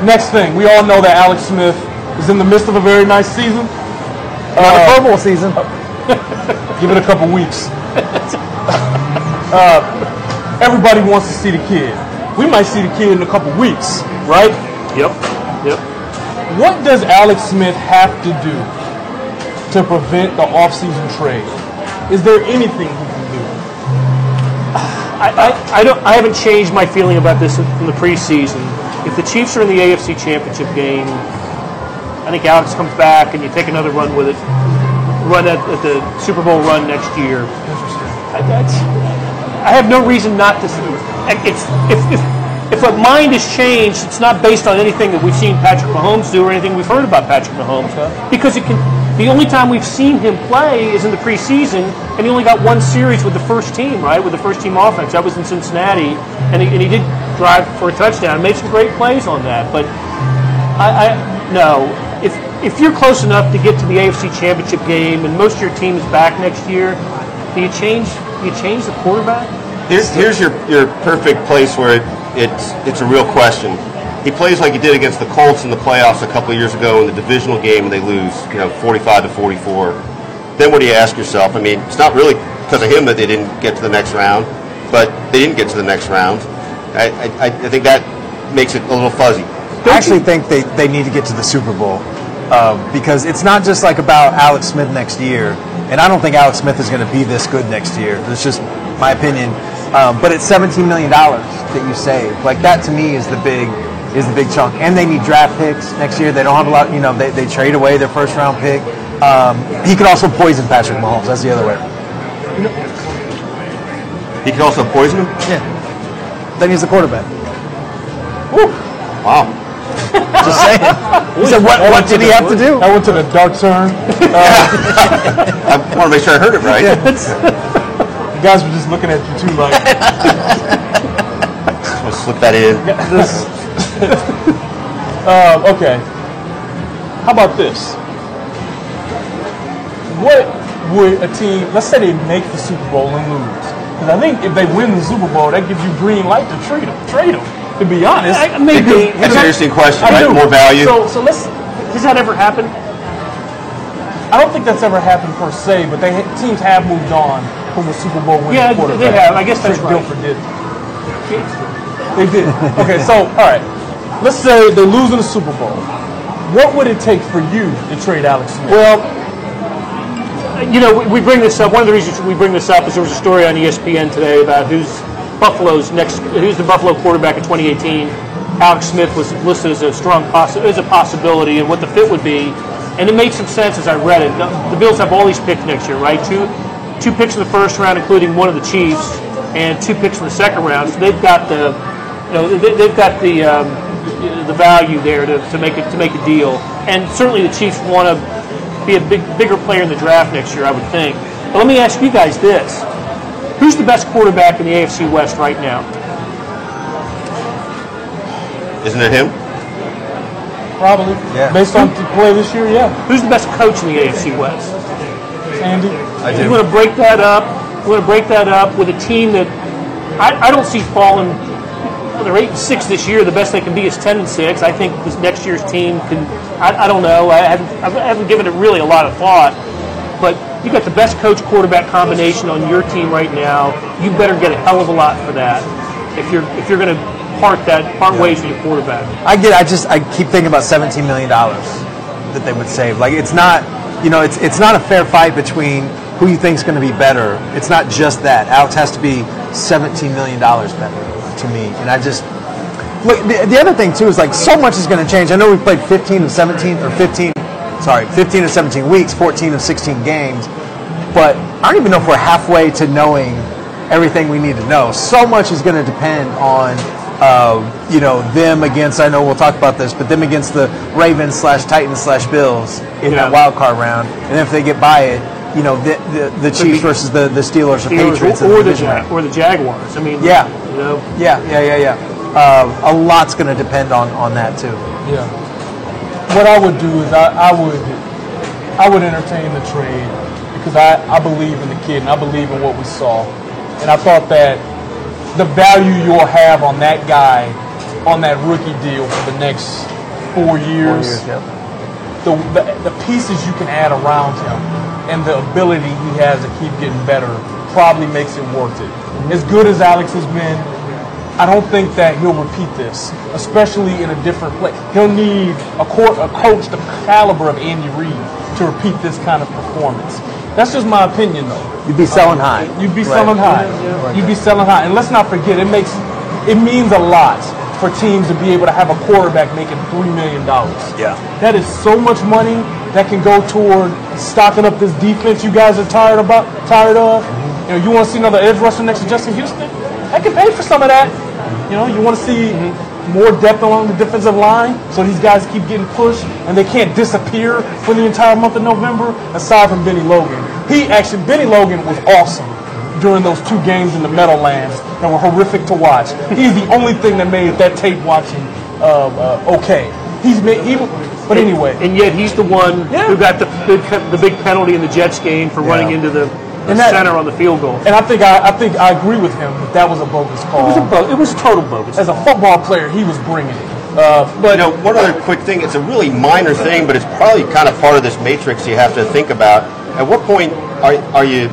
S5: next thing, we all know that Alex Smith is in the midst of a very nice season.
S8: Not the Pro Bowl season.
S5: Give it a couple weeks. uh, everybody wants to see the kid. We might see the kid in a couple weeks, right?
S6: Yep. Yep.
S5: What does Alex Smith have to do to prevent the offseason trade? Is there anything he can do?
S6: I, I, I don't. I haven't changed my feeling about this from the preseason. If the Chiefs are in the AFC Championship game, I think Alex comes back and you take another run with it. Run at, at the Super Bowl run next year. I, that's, I have no reason not to. It's if if if a mind is changed, it's not based on anything that we've seen Patrick Mahomes do or anything we've heard about Patrick Mahomes. Because it can. The only time we've seen him play is in the preseason, and he only got one series with the first team, right? With the first team offense. That was in Cincinnati, and he, and he did drive for a touchdown. Made some great plays on that, but I, I no. If if you're close enough to get to the AFC Championship game, and most of your team is back next year, do you change? Do you change the quarterback?
S7: Here's, here's your, your perfect place where it, it's it's a real question. He plays like he did against the Colts in the playoffs a couple years ago in the divisional game, and they lose, you know, 45 to 44. Then what do you ask yourself? I mean, it's not really because of him that they didn't get to the next round. but they didn't get to the next round. I, I, I think that makes it a little fuzzy.
S8: I actually think they, they need to get to the Super Bowl uh, because it's not just like about Alex Smith next year, and I don't think Alex Smith is going to be this good next year. It's just my opinion. Um, but it's seventeen million dollars that you save. Like that to me is the big is the big chunk. And they need draft picks next year. They don't have a lot. You know, they, they trade away their first round pick. Um, he could also poison Patrick Mahomes. That's the other way.
S7: He could also poison him.
S8: Yeah. Then he's the quarterback.
S7: Wow.
S8: Just saying. He said, what, what did he have to do?
S5: I went to the dark turn.
S7: I want to make sure I heard it right.
S5: You guys were just looking at you too, like
S7: I'll slip that in.
S5: this. um, okay. How about this? What would a team? Let's say they make the Super Bowl and lose. Because I think if they win the Super Bowl, that gives you green light to trade them. Trade them. To be honest,
S6: I- maybe.
S7: That's an interesting question,
S5: I
S7: right?
S5: do.
S7: More value.
S6: So, so let's. Has that ever happened?
S5: I don't think that's ever happened per se, but they teams have moved on from a Super Bowl winning
S6: Yeah,
S5: quarterback.
S6: they have. I guess that's
S5: Trey
S6: right.
S5: Guilford did. They did. Okay, so all right. Let's say they lose in the Super Bowl. What would it take for you to trade Alex Smith?
S6: Well, you know, we, we bring this up. One of the reasons we bring this up is there was a story on ESPN today about who's Buffalo's next, who's the Buffalo quarterback in 2018. Alex Smith was listed as a strong possi- as a possibility, and what the fit would be. And it made some sense as I read it. The, the Bills have all these picks next year, right? Two, two picks in the first round, including one of the Chiefs, and two picks in the second round. So they've got the, you know, they, they've got the um, the value there to, to make it to make a deal. And certainly the Chiefs want to be a big bigger player in the draft next year, I would think. But let me ask you guys this: Who's the best quarterback in the AFC West right now?
S7: Isn't it him?
S5: Probably.
S8: Yeah.
S5: Based on the play this year, yeah.
S6: Who's the best coach in the AFC West?
S5: Andy.
S7: I
S6: You want to break that up? You want to break that up with a team that I, I don't see falling. well, They're eight and six this year. The best they can be is ten and six. I think this next year's team can. I, I don't know. I haven't, I haven't given it really a lot of thought. But you got the best coach quarterback combination on your team right now. You better get a hell of a lot for that if you're if you're going to part that part ways with your quarterback.
S8: I get. I just. I keep thinking about seventeen million dollars that they would save. Like it's not. You know, it's it's not a fair fight between who you think is going to be better. It's not just that. Alex has to be seventeen million dollars better to me, and I just. Look, the, the other thing too is like so much is going to change. I know we played 15 of 17 or 15, sorry, 15 of 17 weeks, 14 of 16 games, but I don't even know if we're halfway to knowing everything we need to know. So much is going to depend on, uh, you know, them against. I know we'll talk about this, but them against the Ravens slash Titans slash Bills in
S6: Yeah.
S8: that wild card round, and if they get by it, you know, the the, the Chiefs versus the, the Steelers or Patriots
S6: or, or
S8: the
S6: the Ja- or the Jaguars. I mean,
S8: Yeah.
S6: you know,
S8: Yeah, yeah, yeah, yeah. Uh, a lot's going to depend on, on that too.
S5: Yeah. What I would do is I, I would I would entertain the trade because I, I believe in the kid and I believe in what we saw. And I thought that the value you'll have on that guy on that rookie deal for the next four years, the, the, the pieces you can add around him and the ability he has to keep getting better probably makes it worth it. As good as Alex has been, I don't think that he'll repeat this, especially in a different place. He'll need a, court, a coach the caliber of Andy Reid to repeat this kind of performance. That's just my opinion, though.
S8: You'd be selling high.
S5: Uh, you'd be
S8: Right.
S5: selling high. You'd be selling high. And let's not forget, it makes it means a lot for teams to be able to have a quarterback making three million dollars.
S8: Yeah.
S5: That is so much money that can go toward stocking up this defense you guys are tired about tired of. You know, you want to see another edge rusher next to Justin Houston? I can pay for some of that. You know, you want to see more depth along the defensive line so these guys keep getting pushed and they can't disappear for the entire month of November, aside from Bennie Logan. He actually, Bennie Logan was awesome during those two games in the Meadowlands that were horrific to watch. He's the only thing that made that tape watching uh, uh, okay. He's made, he, but anyway,
S6: and yet he's the one
S5: Yeah.
S6: who got the big, the big penalty in the Jets game for running into the, the
S5: And that-
S6: center on the field goal.
S5: and I think I, I think I agree with him that that was a bogus call.
S6: It was, a bo- it was total bogus.
S5: As a football player, he was bringing it. Uh, but
S7: You know, one other quick thing. It's a really minor thing, but it's probably kind of part of this matrix you have to think about. At what point are, are you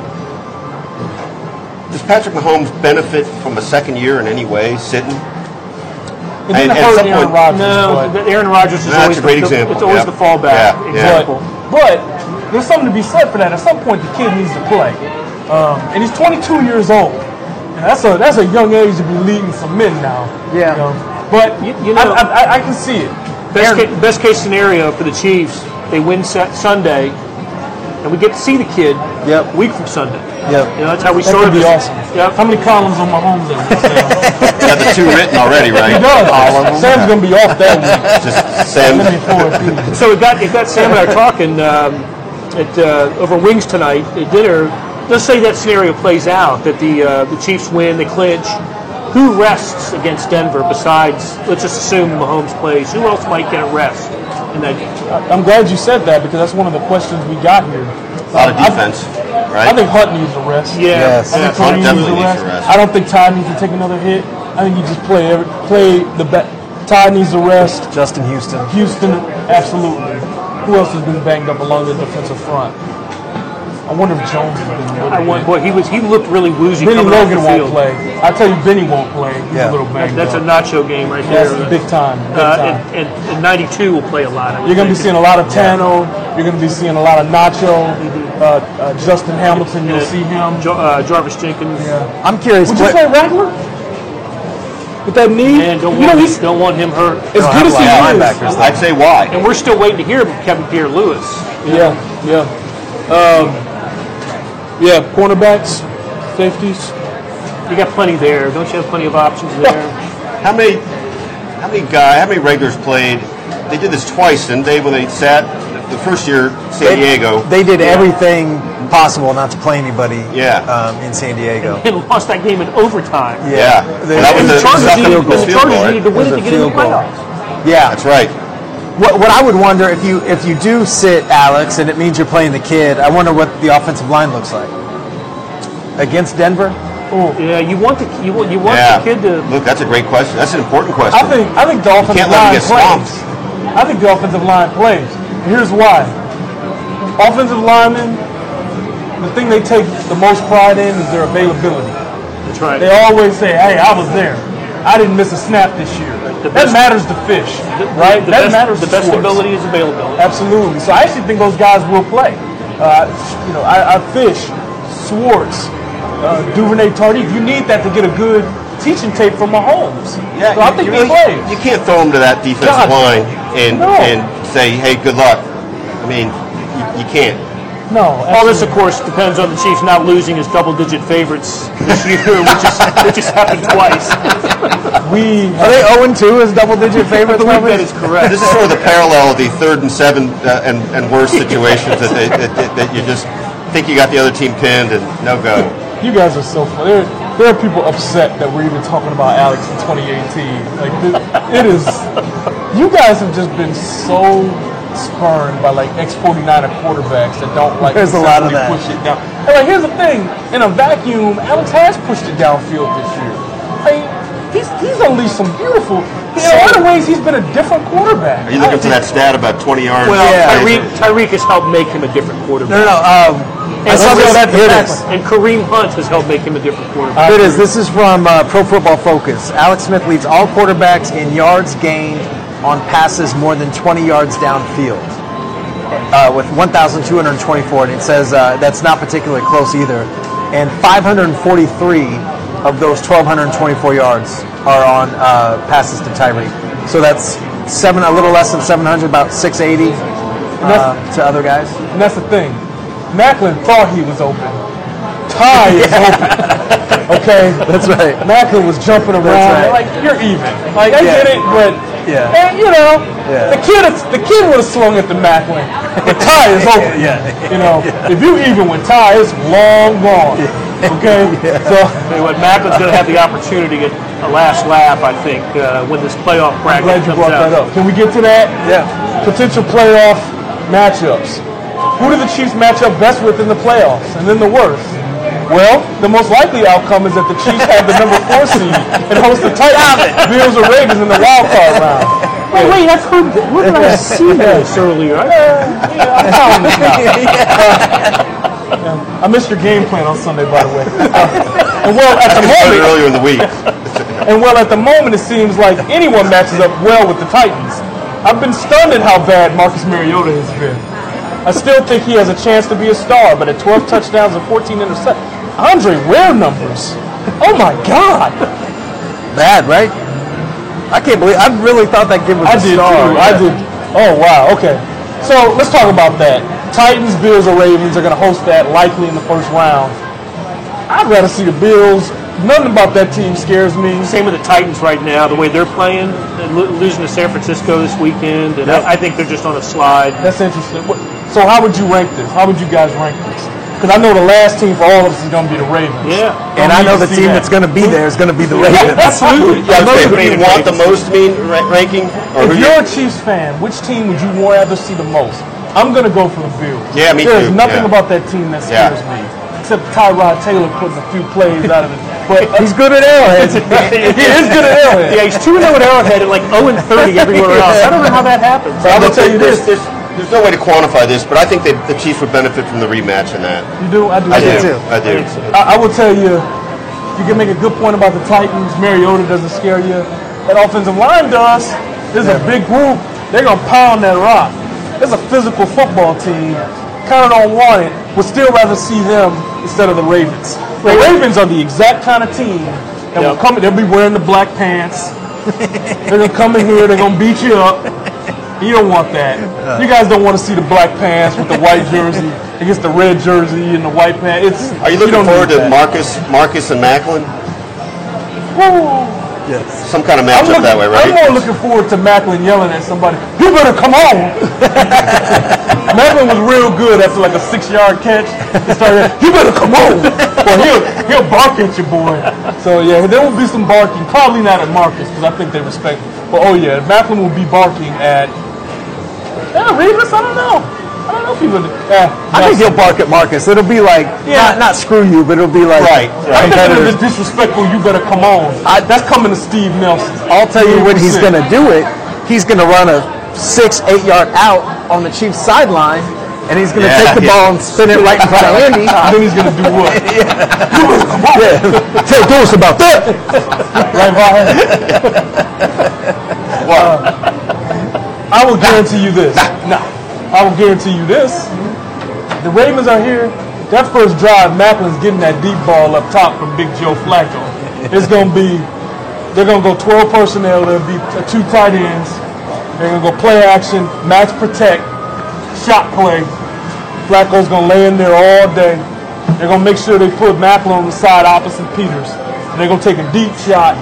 S7: does Patrick Mahomes benefit from a second year in any way, sitting?
S5: It didn't
S7: And- and
S5: hurt
S7: some
S5: Aaron Rodgers,
S6: No,
S5: but,
S6: but Aaron Rodgers is always
S7: a great
S6: the,
S7: example,
S6: It's always
S7: yeah.
S6: the fallback
S7: Yeah, yeah.
S6: example.
S5: but there's something to be said for that. At some point, the kid needs to play, um, and he's 22 years old. And that's a that's a young age to be leading some men now.
S9: Yeah.
S5: You know? But
S6: You- you know-
S5: I, I, I can see it.
S6: Best, ca- best case scenario for the Chiefs, they win set Sunday, and we get to see the kid
S9: Yep.
S6: a week from Sunday.
S9: Yep.
S6: You know, that's how we
S5: That
S6: started
S5: could be
S6: this.
S5: awesome.
S6: Yep.
S5: How many columns on Mahomes are we saying?
S7: You got the two written already, right?
S5: He
S7: right?
S5: does. Sam's gonna be off that week.
S7: Just Sam.
S5: Let me forward these.
S6: So it got it got Sam and I talking um, at uh, over wings tonight at dinner. Let's say that scenario plays out that the uh, the Chiefs win, they clinch. Who rests against Denver besides? Let's just assume Mahomes plays. Who else might get a rest in that game?
S5: I'm glad you said that because that's one of the questions we got here.
S7: A lot of defense,
S5: I,
S7: right?
S5: I think Hunt needs a rest.
S6: Yeah,
S9: Yes.
S5: I think
S6: yeah.
S7: Hunt definitely
S5: needs a
S7: needs a
S5: rest.
S7: rest.
S5: I don't think Ty needs to take another hit. I think you just play every, play the be- Ty needs a rest.
S9: Justin Houston.
S5: Houston, absolutely. Who else has been banged up along the defensive front? I wonder if Jones has been.
S6: I want, boy, he was he looked really woozy
S5: Bennie
S6: coming off the
S5: Logan won't play. I tell you, Bennie won't play. He's
S9: Yeah.
S5: a little banged
S6: That's a
S5: up.
S6: nacho game right there.
S5: That's big time. Big
S6: Uh,
S5: time.
S6: and, and, and 92 will play a lot.
S5: You're going to be seeing a lot of Tanoh. You're going to be seeing a lot of Nacho. Uh, uh, Justin Hamilton, you'll see him.
S6: Jo- uh, Jarvis Jenkins.
S5: Yeah.
S9: I'm curious.
S5: Would you
S9: what-
S5: play Ragland? With that knee?
S6: And don't
S5: you know,
S6: want,
S5: he's
S6: don't want him hurt.
S5: as good as he is.
S9: linebackers.
S7: I'd say why.
S6: And we're still waiting to hear about Kevin Pierre-Louis.
S5: Yeah, yeah. Um, yeah, cornerbacks, safeties.
S6: You got plenty there. Don't you have plenty of options there?
S7: How many, how many guy, how many regulars played? They did this twice, didn't they? When they sat the first year, San Diego.
S9: They did everything possible not to play anybody.
S7: Yeah.
S9: Um, in San Diego.
S6: and lost that game in overtime.
S7: yeah,
S9: The-
S7: Well, that was
S6: And
S7: the,
S6: the Chargers, needed,
S7: that was
S6: the Chargers
S7: goal,
S6: needed to win it to
S9: a
S6: get in the
S9: field goal.
S6: playoffs.
S9: Yeah.
S7: That's right.
S9: What, what I would wonder if you if you do sit Alex and it means you're playing the kid, I wonder what the offensive line looks like against Denver.
S6: Oh yeah, you want the you want you want
S7: Yeah.
S6: the kid to.
S7: Look, that's a great question. That's an important question.
S5: I think I think the offensive
S7: can't let him
S5: line
S7: get
S5: plays.
S7: stomped.
S5: I think the offensive line plays. Here's why. Offensive linemen, the thing they take the most pride in is their availability.
S6: That's right.
S5: They always say, "Hey, I was there. I didn't miss a snap this year."
S6: The
S5: that matters to fish,
S6: The-
S5: right?
S6: The
S5: that
S6: best,
S5: matters.
S6: The best
S5: sports.
S6: ability is availability.
S5: Absolutely. So I actually think those guys will play. Uh, you know, I, I fish, Schwartz, uh, Duvernay Tardif. You need that to get a good teaching tape from Mahomes.
S7: Yeah,
S5: so I
S7: you-
S5: think
S7: you,
S5: he
S7: really-
S5: plays.
S7: you can't throw him to that defensive
S5: God.
S7: line and
S5: No.
S7: and say, "Hey, good luck." I mean, you, you can't.
S5: no.
S6: All this, of course, depends on the Chiefs not losing as double-digit favorites this year, which has which has happened twice.
S5: we
S9: Are they 0 and 2 as double digit
S6: I
S9: favorites?
S6: believe
S9: probably?
S6: that is correct.
S7: This is sort of the parallel of the third and seven uh, and, and worse situations that, they, that, that, that you just think you got the other team pinned and no go.
S5: You guys are so funny. There, are people upset that we're even talking about Alex in 2018. Like it is. You guys have just been so spurned by like ex-49er quarterbacks that don't like
S9: There's a lot of that.
S5: push it down. And like here's the thing: in a vacuum, Alex has pushed it downfield this year. Like, he's he's unleashed some beautiful. In a lot of ways, he's been a different quarterback.
S7: Are you looking for that stat about 20 yards?
S6: Well,
S9: Yeah.
S6: Tyreek, Tyreek has helped make him a different quarterback.
S9: No, no, no. Um,
S6: And,
S9: I saw
S6: Kareem-
S9: this- here it is.
S6: and Kareem Hunt has helped make him a different quarterback.
S9: Here it is. This is from uh, Pro Football Focus. Alex Smith leads all quarterbacks in yards gained on passes more than 20 yards downfield, uh, with 1,224. And it says uh, that's not particularly close either. And 543 of those 1,224 yards are on uh, passes to Tyreek. So that's seven, a little less than 700, about 680 uh, to other guys.
S5: And that's the thing. Maclin thought he was open. Ty is open. Okay?
S9: That's right.
S5: Maclin was jumping around.
S9: right.
S5: Like, you're even. Like, I
S9: Yeah.
S5: get it, but.
S9: Yeah.
S5: And, you know,
S9: Yeah.
S5: the kid the kid would have swung at the Maclin. But Ty is over.
S9: Yeah.
S5: You know, if you even with Ty, it's long gone. Okay? So,
S6: Tell you what, Maclin's going to have the opportunity to get a last laugh, I think, uh, when this playoff
S5: I'm
S6: bracket
S5: glad you brought
S6: out.
S5: that up. Can we get to that?
S9: Yeah.
S5: Potential playoff matchups. Who do the Chiefs match up best with in the playoffs, and then the worst? Well, the most likely outcome is that the Chiefs have the number four seed and host the Titans, Bills, or Ravens in the wild card round.
S6: Wait, wait, that's who, heard that. Where did I see this earlier? I,
S5: Yeah, I'm telling you now. I missed your game plan on Sunday, by the way. Uh, and well, at the moment,
S7: earlier in the week.
S5: and well, at the moment, it seems like anyone matches up well with the Titans. I've been stunned at how bad Marcus Mariota has been. I still think he has a chance to be a star, but at 12 touchdowns and 14 interceptions, Andre Ware numbers. Oh my God!
S9: Bad, right? I can't believe. I really thought that kid was
S5: I
S9: a
S5: did
S9: star.
S5: too. I did. Oh wow. Okay. So let's talk about that. Titans, Bills, or Ravens are going to host that likely in the first round. I'd rather see the Bills. Nothing about that team scares me.
S6: Same with the Titans right now, the way they're playing, and lo- losing to San Francisco this weekend, and I, I think they're just on a slide.
S5: That's interesting. So how would you rank this? How would you guys rank this? Because I know the last team for all of us is going to be the Ravens.
S6: Yeah.
S9: And
S5: Don't
S9: I know the team
S5: that.
S9: that's going to be there is going to be the Ravens.
S5: Absolutely.
S7: Yeah, I was who do you
S6: Ravens.
S7: want the most mean ra- ranking? Or
S5: If
S7: who
S5: you're
S7: you,
S5: a Chiefs fan, which team would you rather see the most? I'm going to go for the Bills.
S7: Yeah, me
S5: There's
S7: too,
S5: nothing
S7: yeah.
S5: about that team that
S7: Yeah.
S5: scares me. Except Tyrod Taylor putting a few plays out of it. But
S9: He's good at Arrowhead.
S5: he is good at Arrowhead.
S6: Yeah, he's 2 0 at Arrowhead and like 0 and 30 everywhere else. I don't know how that happens.
S5: But I'm going
S7: Look,
S5: to tell you
S7: there's,
S5: this.
S7: there's, there's no way to quantify this, but I think they, the Chiefs would benefit from the rematch in that.
S5: You do? I do.
S7: I do.
S9: too.
S7: I do.
S5: I, I will tell you, you can make a good point about the Titans. Mariota doesn't scare you. That offensive line does. This is a big group. They're going to pound that rock. It's a physical football team. Kind of don't want it. Would still rather see them instead of the Ravens. The Ravens are the exact kind of team that will come. They'll be wearing the black pants. they're gonna come in here. They're gonna beat you up. You don't want that. You guys don't want to see the black pants with the white jersey against the red jersey and the white pants. It's,
S7: Are you looking
S5: don't
S7: forward to
S5: that.
S7: Marcus, Marcus and Maclin?
S5: Woo. Yes.
S7: Some kind of
S5: I'm,
S7: matchup
S5: looking,
S7: that way, right?
S5: I'm more looking forward to Maclin yelling at somebody, you better come on. Maclin was real good after like a six yard catch. He started, you better come on. Well, he'll, he'll bark at you, boy. So, yeah, there will be some barking. Probably not at Marcus because I think they respect him. But, oh, yeah, Maclin will be barking at. Yeah, Revis, I don't know. I don't know if he would. Yeah, eh,
S9: I think he'll bark at Marcus. It'll be like
S5: Yeah.
S9: not not screw you, but it'll be like
S7: Right,
S5: I think if
S9: competitors.
S5: it's disrespectful, you better come on. I, that's coming to Steve Nelson.
S9: I'll tell you when he's going to do it. He's going to run a six, eight yard out on the Chiefs sideline, and he's going to
S7: Yeah,
S9: take the
S7: yeah.
S9: ball and spin it right in front of Andy.
S5: then he's gonna do what?
S9: yeah. Tell do us about that.
S5: Right, Ryan? I will guarantee you this. No. I will guarantee you this. The Ravens are here. That first drive, Maclin's getting that deep ball up top from Big Joe Flacco. It's gonna be. They're gonna go 12 personnel. There'll be uh, two tight ends. They're gonna go play action, match protect, shot play. Flacco's gonna lay in there all day. They're gonna make sure they put Maclin on the side opposite Peters. And they're gonna take a deep shot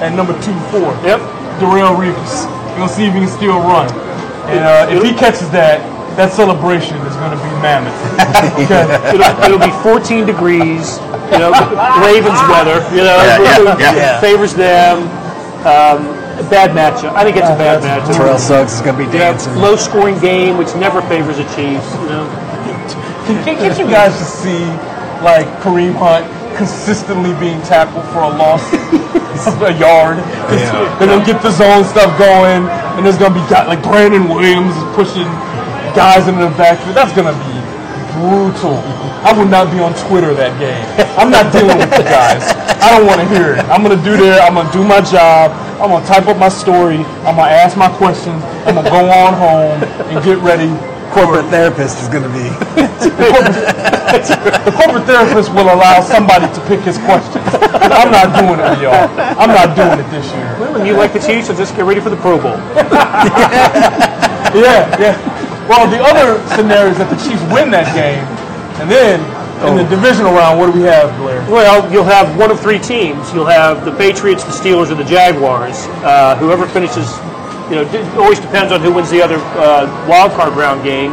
S5: at number two four.
S6: Yep.
S5: Darrelle Revis. We're gonna see if he can still run. And uh, if he catches that, that celebration is gonna be mammoth. Okay.
S6: It'll, it'll be 14 degrees. You know, Ravens weather. You know,
S7: Yeah, yeah,
S9: yeah.
S6: favors them. Um, bad matchup. I think it's a bad
S5: uh,
S6: matchup.
S9: Terrell Suggs is going to be
S6: Yeah,
S9: dancing.
S6: low scoring game, which never favors the Chiefs. You know,
S5: Can, can, can't you guys just see like Kareem Hunt consistently being tackled for a loss of a yard? They're gonna get the zone stuff going, and there's gonna be guys like Brandon Williams is pushing guys into the backfield. That's gonna be brutal. I would not be on Twitter that game. I'm not dealing with you guys. I don't want to hear it. I'm gonna do there. I'm gonna do my job. I'm gonna type up my story. I'm gonna ask my questions. I'm gonna go on home and get ready
S9: Corporate therapist is going to be.
S5: the corporate therapist will allow somebody to pick his questions. I'm not doing it y'all. I'm not doing it this year.
S6: well, and you like the Chiefs, so just get ready for the Pro Bowl.
S5: Yeah, yeah. Well, the other scenario is that the Chiefs win that game, and then in the divisional round, what do we have, Blair?
S6: Well, you'll have one of three teams. You'll have the Patriots, the Steelers, or the Jaguars. Uh, whoever finishes, you know, it always depends on who wins the other uh, wild card round game.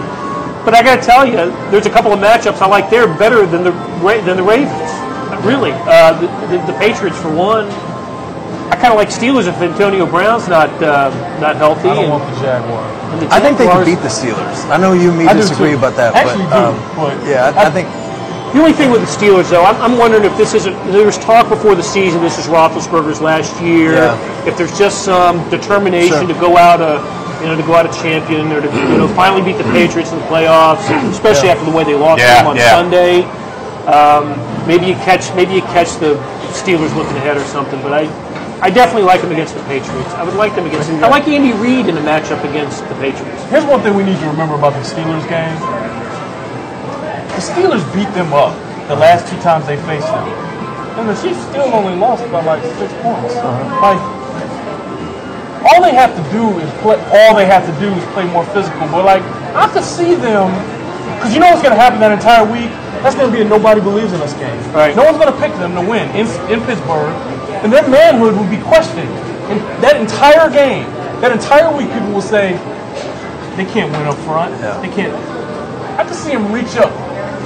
S6: But I got to tell you, there's a couple of matchups I like there better than the than the Ravens. Really, uh, the, the, the Patriots for one. I kind of like Steelers if Antonio Brown's not uh, not healthy.
S5: I don't
S6: and-
S5: want the Jaguars.
S6: the
S9: I think they can beat the Steelers. I know you and me disagree about that,
S5: Actually
S9: but,
S5: do,
S9: um,
S5: but
S9: yeah, I, I think
S6: The only thing with the Steelers, though, I'm, I'm wondering if this isn't. There was talk before the season. This is Roethlisberger's last year.
S9: Yeah.
S6: If there's just some determination
S9: Sure.
S6: to go out a you know, to go out a champion or to you know finally beat the Patriots in the playoffs, especially after the way they lost
S7: Yeah,
S6: them on
S7: yeah.
S6: Sunday. Um, maybe you catch maybe you catch the Steelers looking ahead or something, but I. I definitely like them against the Patriots. I would like them against. I like Andy Reid in a matchup against the Patriots.
S5: Here's one thing we need to remember about the Steelers game. The Steelers beat them up the last two times they faced them. And the Chiefs still only lost by like six points. Uh-huh. Like, all they have to do is play. All they have to do is play more physical. But like, I could see them, because you know what's going to happen that entire week. That's going to be a nobody believes in us game.
S6: Right.
S5: No one's going to pick them to win in, in Pittsburgh, and their manhood will be questioned. And that entire game, that entire week, people will say, they can't win up front. They can't. I could see him reach up.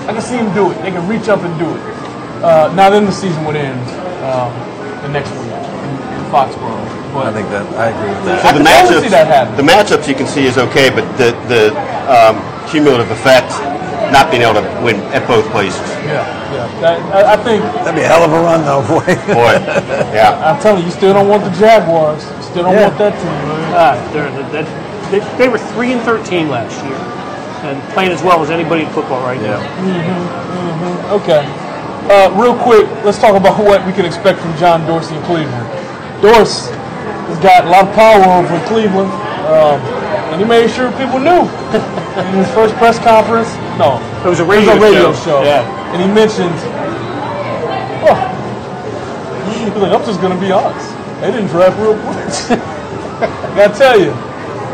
S5: I can see him do it. They can reach up and do it. Uh, now then, the season would end um, the next week in, in Foxborough. But
S8: I think that I agree with that.
S5: I
S7: the
S5: can
S7: matchups,
S5: see that happen.
S7: the matchups you can see is okay, but the the um, cumulative effect, not being able to win at both places,
S5: yeah, yeah. That, I, I think.
S8: That'd be a hell of a run, though, boy.
S7: boy, yeah.
S5: I'm telling you, you still don't want the Jaguars. You still don't
S8: Yeah.
S5: want that team, man.
S6: Ah, they're, that, they, they were three and thirteen last year, and playing as well as anybody in football right now.
S5: Okay. Uh, real quick, let's talk about what we can expect from John Dorsey in Cleveland. Dorsey has got a lot of power over in Cleveland, um, and he made sure people knew in his first press conference. No,
S6: It was a
S5: it was
S6: radio,
S5: a radio
S6: show.
S5: show.
S6: Yeah.
S5: And he mentioned, oh, he's like, I'm just going to be honest. They didn't draft real quick. I got to tell you,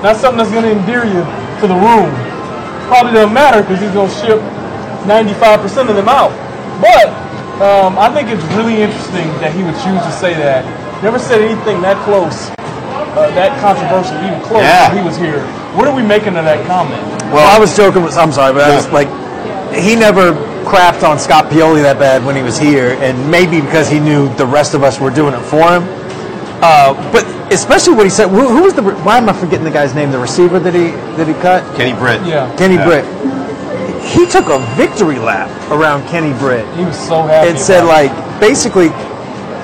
S5: not something that's going to endear you to the room. Probably doesn't matter because he's going to ship 95% of them out. But um, I think it's really interesting that he would choose to say that. Never said anything that close, uh, that controversial, even close
S7: Yeah.
S5: when he was here. What are we making of that comment?
S8: Well, I was joking with. I'm sorry, but I was like, he never crapped on Scott Pioli that bad when he was here, and maybe because he knew the rest of us were doing it for him. Uh, but especially what he said. Who, who was the? Why am I forgetting the guy's name? The receiver that he that he cut.
S7: Kenny Britt.
S5: Yeah.
S8: Kenny Britt. He took a victory lap around Kenny Britt
S5: He was so happy.
S8: and said
S5: about it.
S8: like basically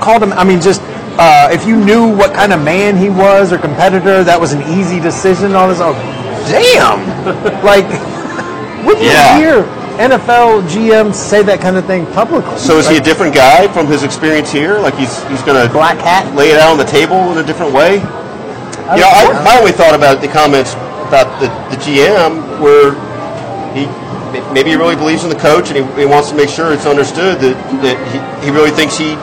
S8: called him. I mean, just uh, if you knew what kind of man he was or competitor, that was an easy decision. All this. Oh, damn! like, when you
S7: Yeah.
S8: hear NFL GMs say that kind of thing publicly,
S7: So is he a different guy from his experience here? Like he's he's going to
S8: black hat?
S7: lay it out on the table in a different way? You know, I, my only thought about the comments about the, the GM where he maybe he really believes in the coach and he, he wants to make sure it's understood that, that he, he really thinks he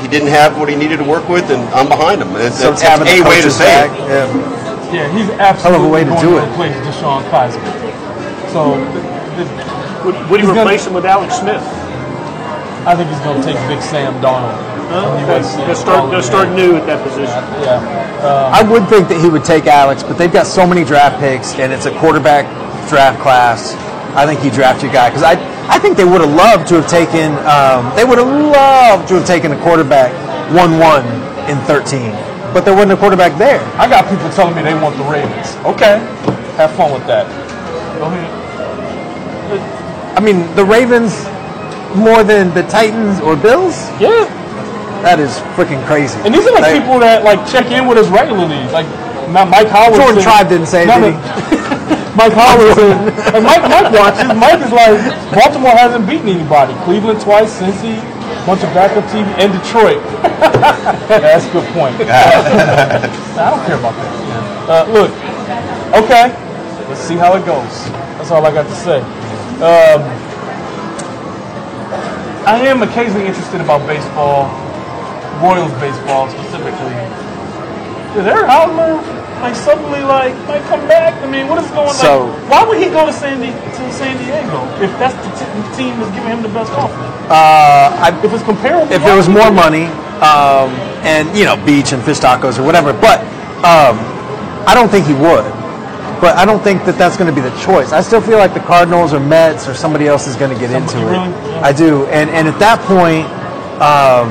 S7: he didn't have what he needed to work with and I'm behind him. And
S8: So
S7: that's,
S8: it's having
S7: that's
S8: the
S7: a way to say
S8: back.
S7: it.
S8: Yeah.
S5: Yeah, he's absolutely a
S8: way to
S5: going
S8: do
S5: to
S8: it.
S5: replace DeShone Kizer. So th- th-
S6: Would, would he
S5: He's gonna-
S6: replace him with Alex Smith?
S5: I think he's going to take Big Sam Darnold.
S6: Huh?
S5: from
S6: Okay. They'll start, they'll start new at that position.
S5: Yeah.
S8: I would think that he would take Alex, but they've got so many draft picks, and it's a quarterback draft class. I think he drafted a guy because I, I think they would have loved to have taken. Um, they would have loved to have taken a quarterback one-one in thirteen, but there wasn't a quarterback there.
S5: I got people telling me they want the Ravens. Okay, have fun with that. Go ahead.
S8: I mean, the Ravens more than the Titans or Bills.
S5: Yeah,
S8: That is freaking crazy.
S5: and these are like
S8: Like,
S5: people that like check in with us regularly. Like not Mike Howard.
S8: Jordan
S5: said-
S8: Tribe didn't say
S5: No,
S8: anything.
S5: Mike Howard said, and Mike, Mike watches. Mike is like, Baltimore hasn't beaten anybody. Cleveland twice, Cincy, bunch of backup TV, and Detroit. That's a good point. I don't care about that. Uh, look, okay, let's see how it goes. That's all I got to say. Um, I am occasionally interested about baseball, Royals baseball specifically. Is Eric Hosmer like suddenly like might come back? I mean, what is going on?
S8: So-
S5: why would he go to San, Di- to San Diego if that's the t- team that's giving him the best offer?
S8: uh, I,
S5: If it's comparable,
S8: if there was more money, um, and you know, beach and fish tacos or whatever. But um, I don't think he would. But I don't think that that's going to be the choice. I still feel like the Cardinals or Mets or somebody else is going to get into
S5: you
S8: it.
S5: Yeah.
S8: I do, and and at that point, um,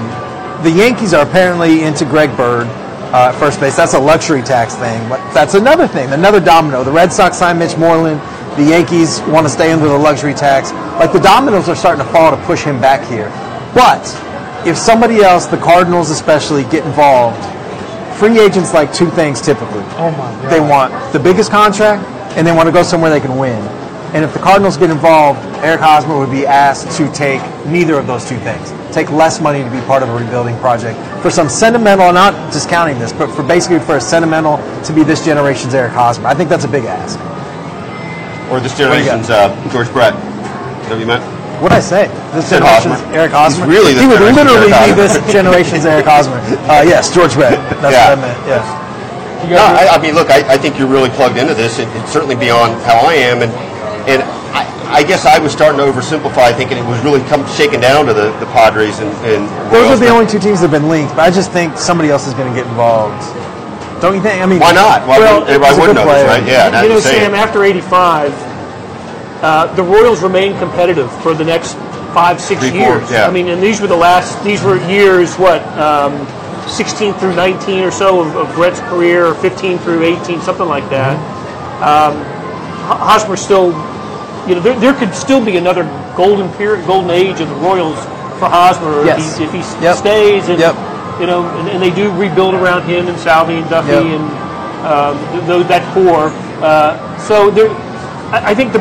S8: the Yankees are apparently into Greg Bird. Uh, at first base, that's a luxury tax thing. But that's another thing, another domino. The Red Sox signed Mitch Moreland. The Yankees want to stay under the luxury tax. Like the dominoes are starting to fall to push him back here. But if somebody else, the Cardinals especially, get involved, free agents like two things typically.
S5: Oh my god.
S8: They want the biggest contract, and they want to go somewhere they can win. And if the Cardinals get involved, Eric Hosmer would be asked to take neither of those two things. Take less money to be part of a rebuilding project for some sentimental, not discounting this, but for basically for a sentimental to be this generation's Eric Hosmer. I think that's a big ask.
S7: Or this
S8: do you got?
S7: generation's uh, George Brett. Is that what you meant?
S8: What I say? This
S7: Said
S8: generation's
S7: Hosmer.
S8: Eric Hosmer.
S7: He's really this
S8: he would literally
S7: Eric
S8: be this generation's Eric Hosmer. Uh, yes, George Brett. That's
S7: Yeah.
S8: what I meant. Yes.
S5: You
S7: No, I, I mean, look, I, I think you're really plugged into this. It, it's certainly beyond how I am, and and I, I guess I was starting to oversimplify, thinking it was really come shaken down to the, the Padres and, and
S8: Those
S7: Royals,
S8: are the only two teams that have been linked, but I just think somebody else is going to get involved. Don't you think? I mean,
S7: Why not? Why
S6: Well,
S7: wouldn't- everybody
S8: he's
S7: would
S8: good
S7: know this, right? Yeah, now
S6: you know, Sam, after 85, uh, the Royals remain competitive for the next five, six
S7: Three, four,
S6: years.
S7: yeah.
S6: I mean, and these were the last, these were years, what, um, 16 through 19 or so of, of Brett's career, or 15 through 18, something like that. Um, Hosmer still, you know, there, there could still be another golden period, golden age of the Royals for Hosmer
S8: Yes.
S6: if he, if he
S8: Yep.
S6: stays and,
S8: Yep.
S6: you know, and, and they do rebuild around him and Salvy and Duffy
S8: Yep.
S6: and um, th- th- that core. Uh, so there, I, I think the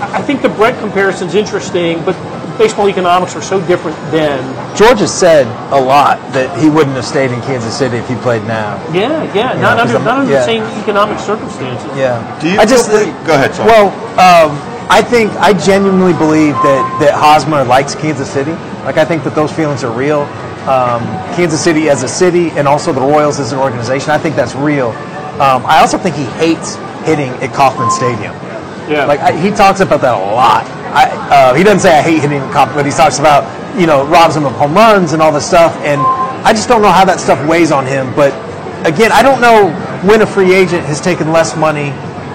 S6: I think the Brett comparison's interesting, but baseball economics are so different then.
S8: George has said a lot that he wouldn't have stayed in Kansas City if he played now.
S6: Yeah, yeah,
S8: You
S6: not
S8: know, 'cause
S6: under not under
S8: yeah.
S6: the same economic circumstances.
S8: Yeah.
S7: Do you
S8: I just
S7: feel pretty- go ahead, Sean.
S8: Well, um, I think I genuinely believe that that Hosmer likes Kansas City. Like I think that those feelings are real. Um, Kansas City as a city, and also the Royals as an organization. I think that's real. Um, I also think he hates hitting at Kauffman Stadium.
S6: Yeah.
S8: Like I, he talks about that a lot. I, uh, he doesn't say I hate hitting cop, but he talks about you know robs him of home runs and all this stuff. And I just don't know how that stuff weighs on him. But again, I don't know when a free agent has taken less money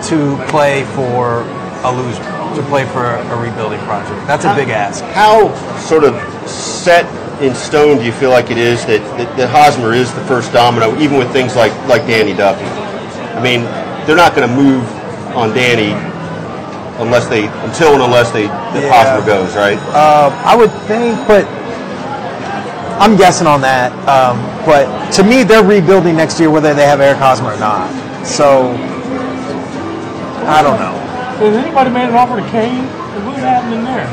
S8: to play for a loser, to play for a rebuilding project. That's a big ask.
S7: How sort of set in stone do you feel like it is that, that, that Hosmer is the first domino, even with things like, like Danny Duffy? I mean, they're not going to move on Danny unless they until and unless they that
S8: Yeah.
S7: Hosmer goes, right?
S8: Um, I would think, but I'm guessing on that. Um, but to me, they're rebuilding next year whether they have Eric Hosmer or not. So I don't know.
S5: Has anybody made an offer to Cain? What's happening there?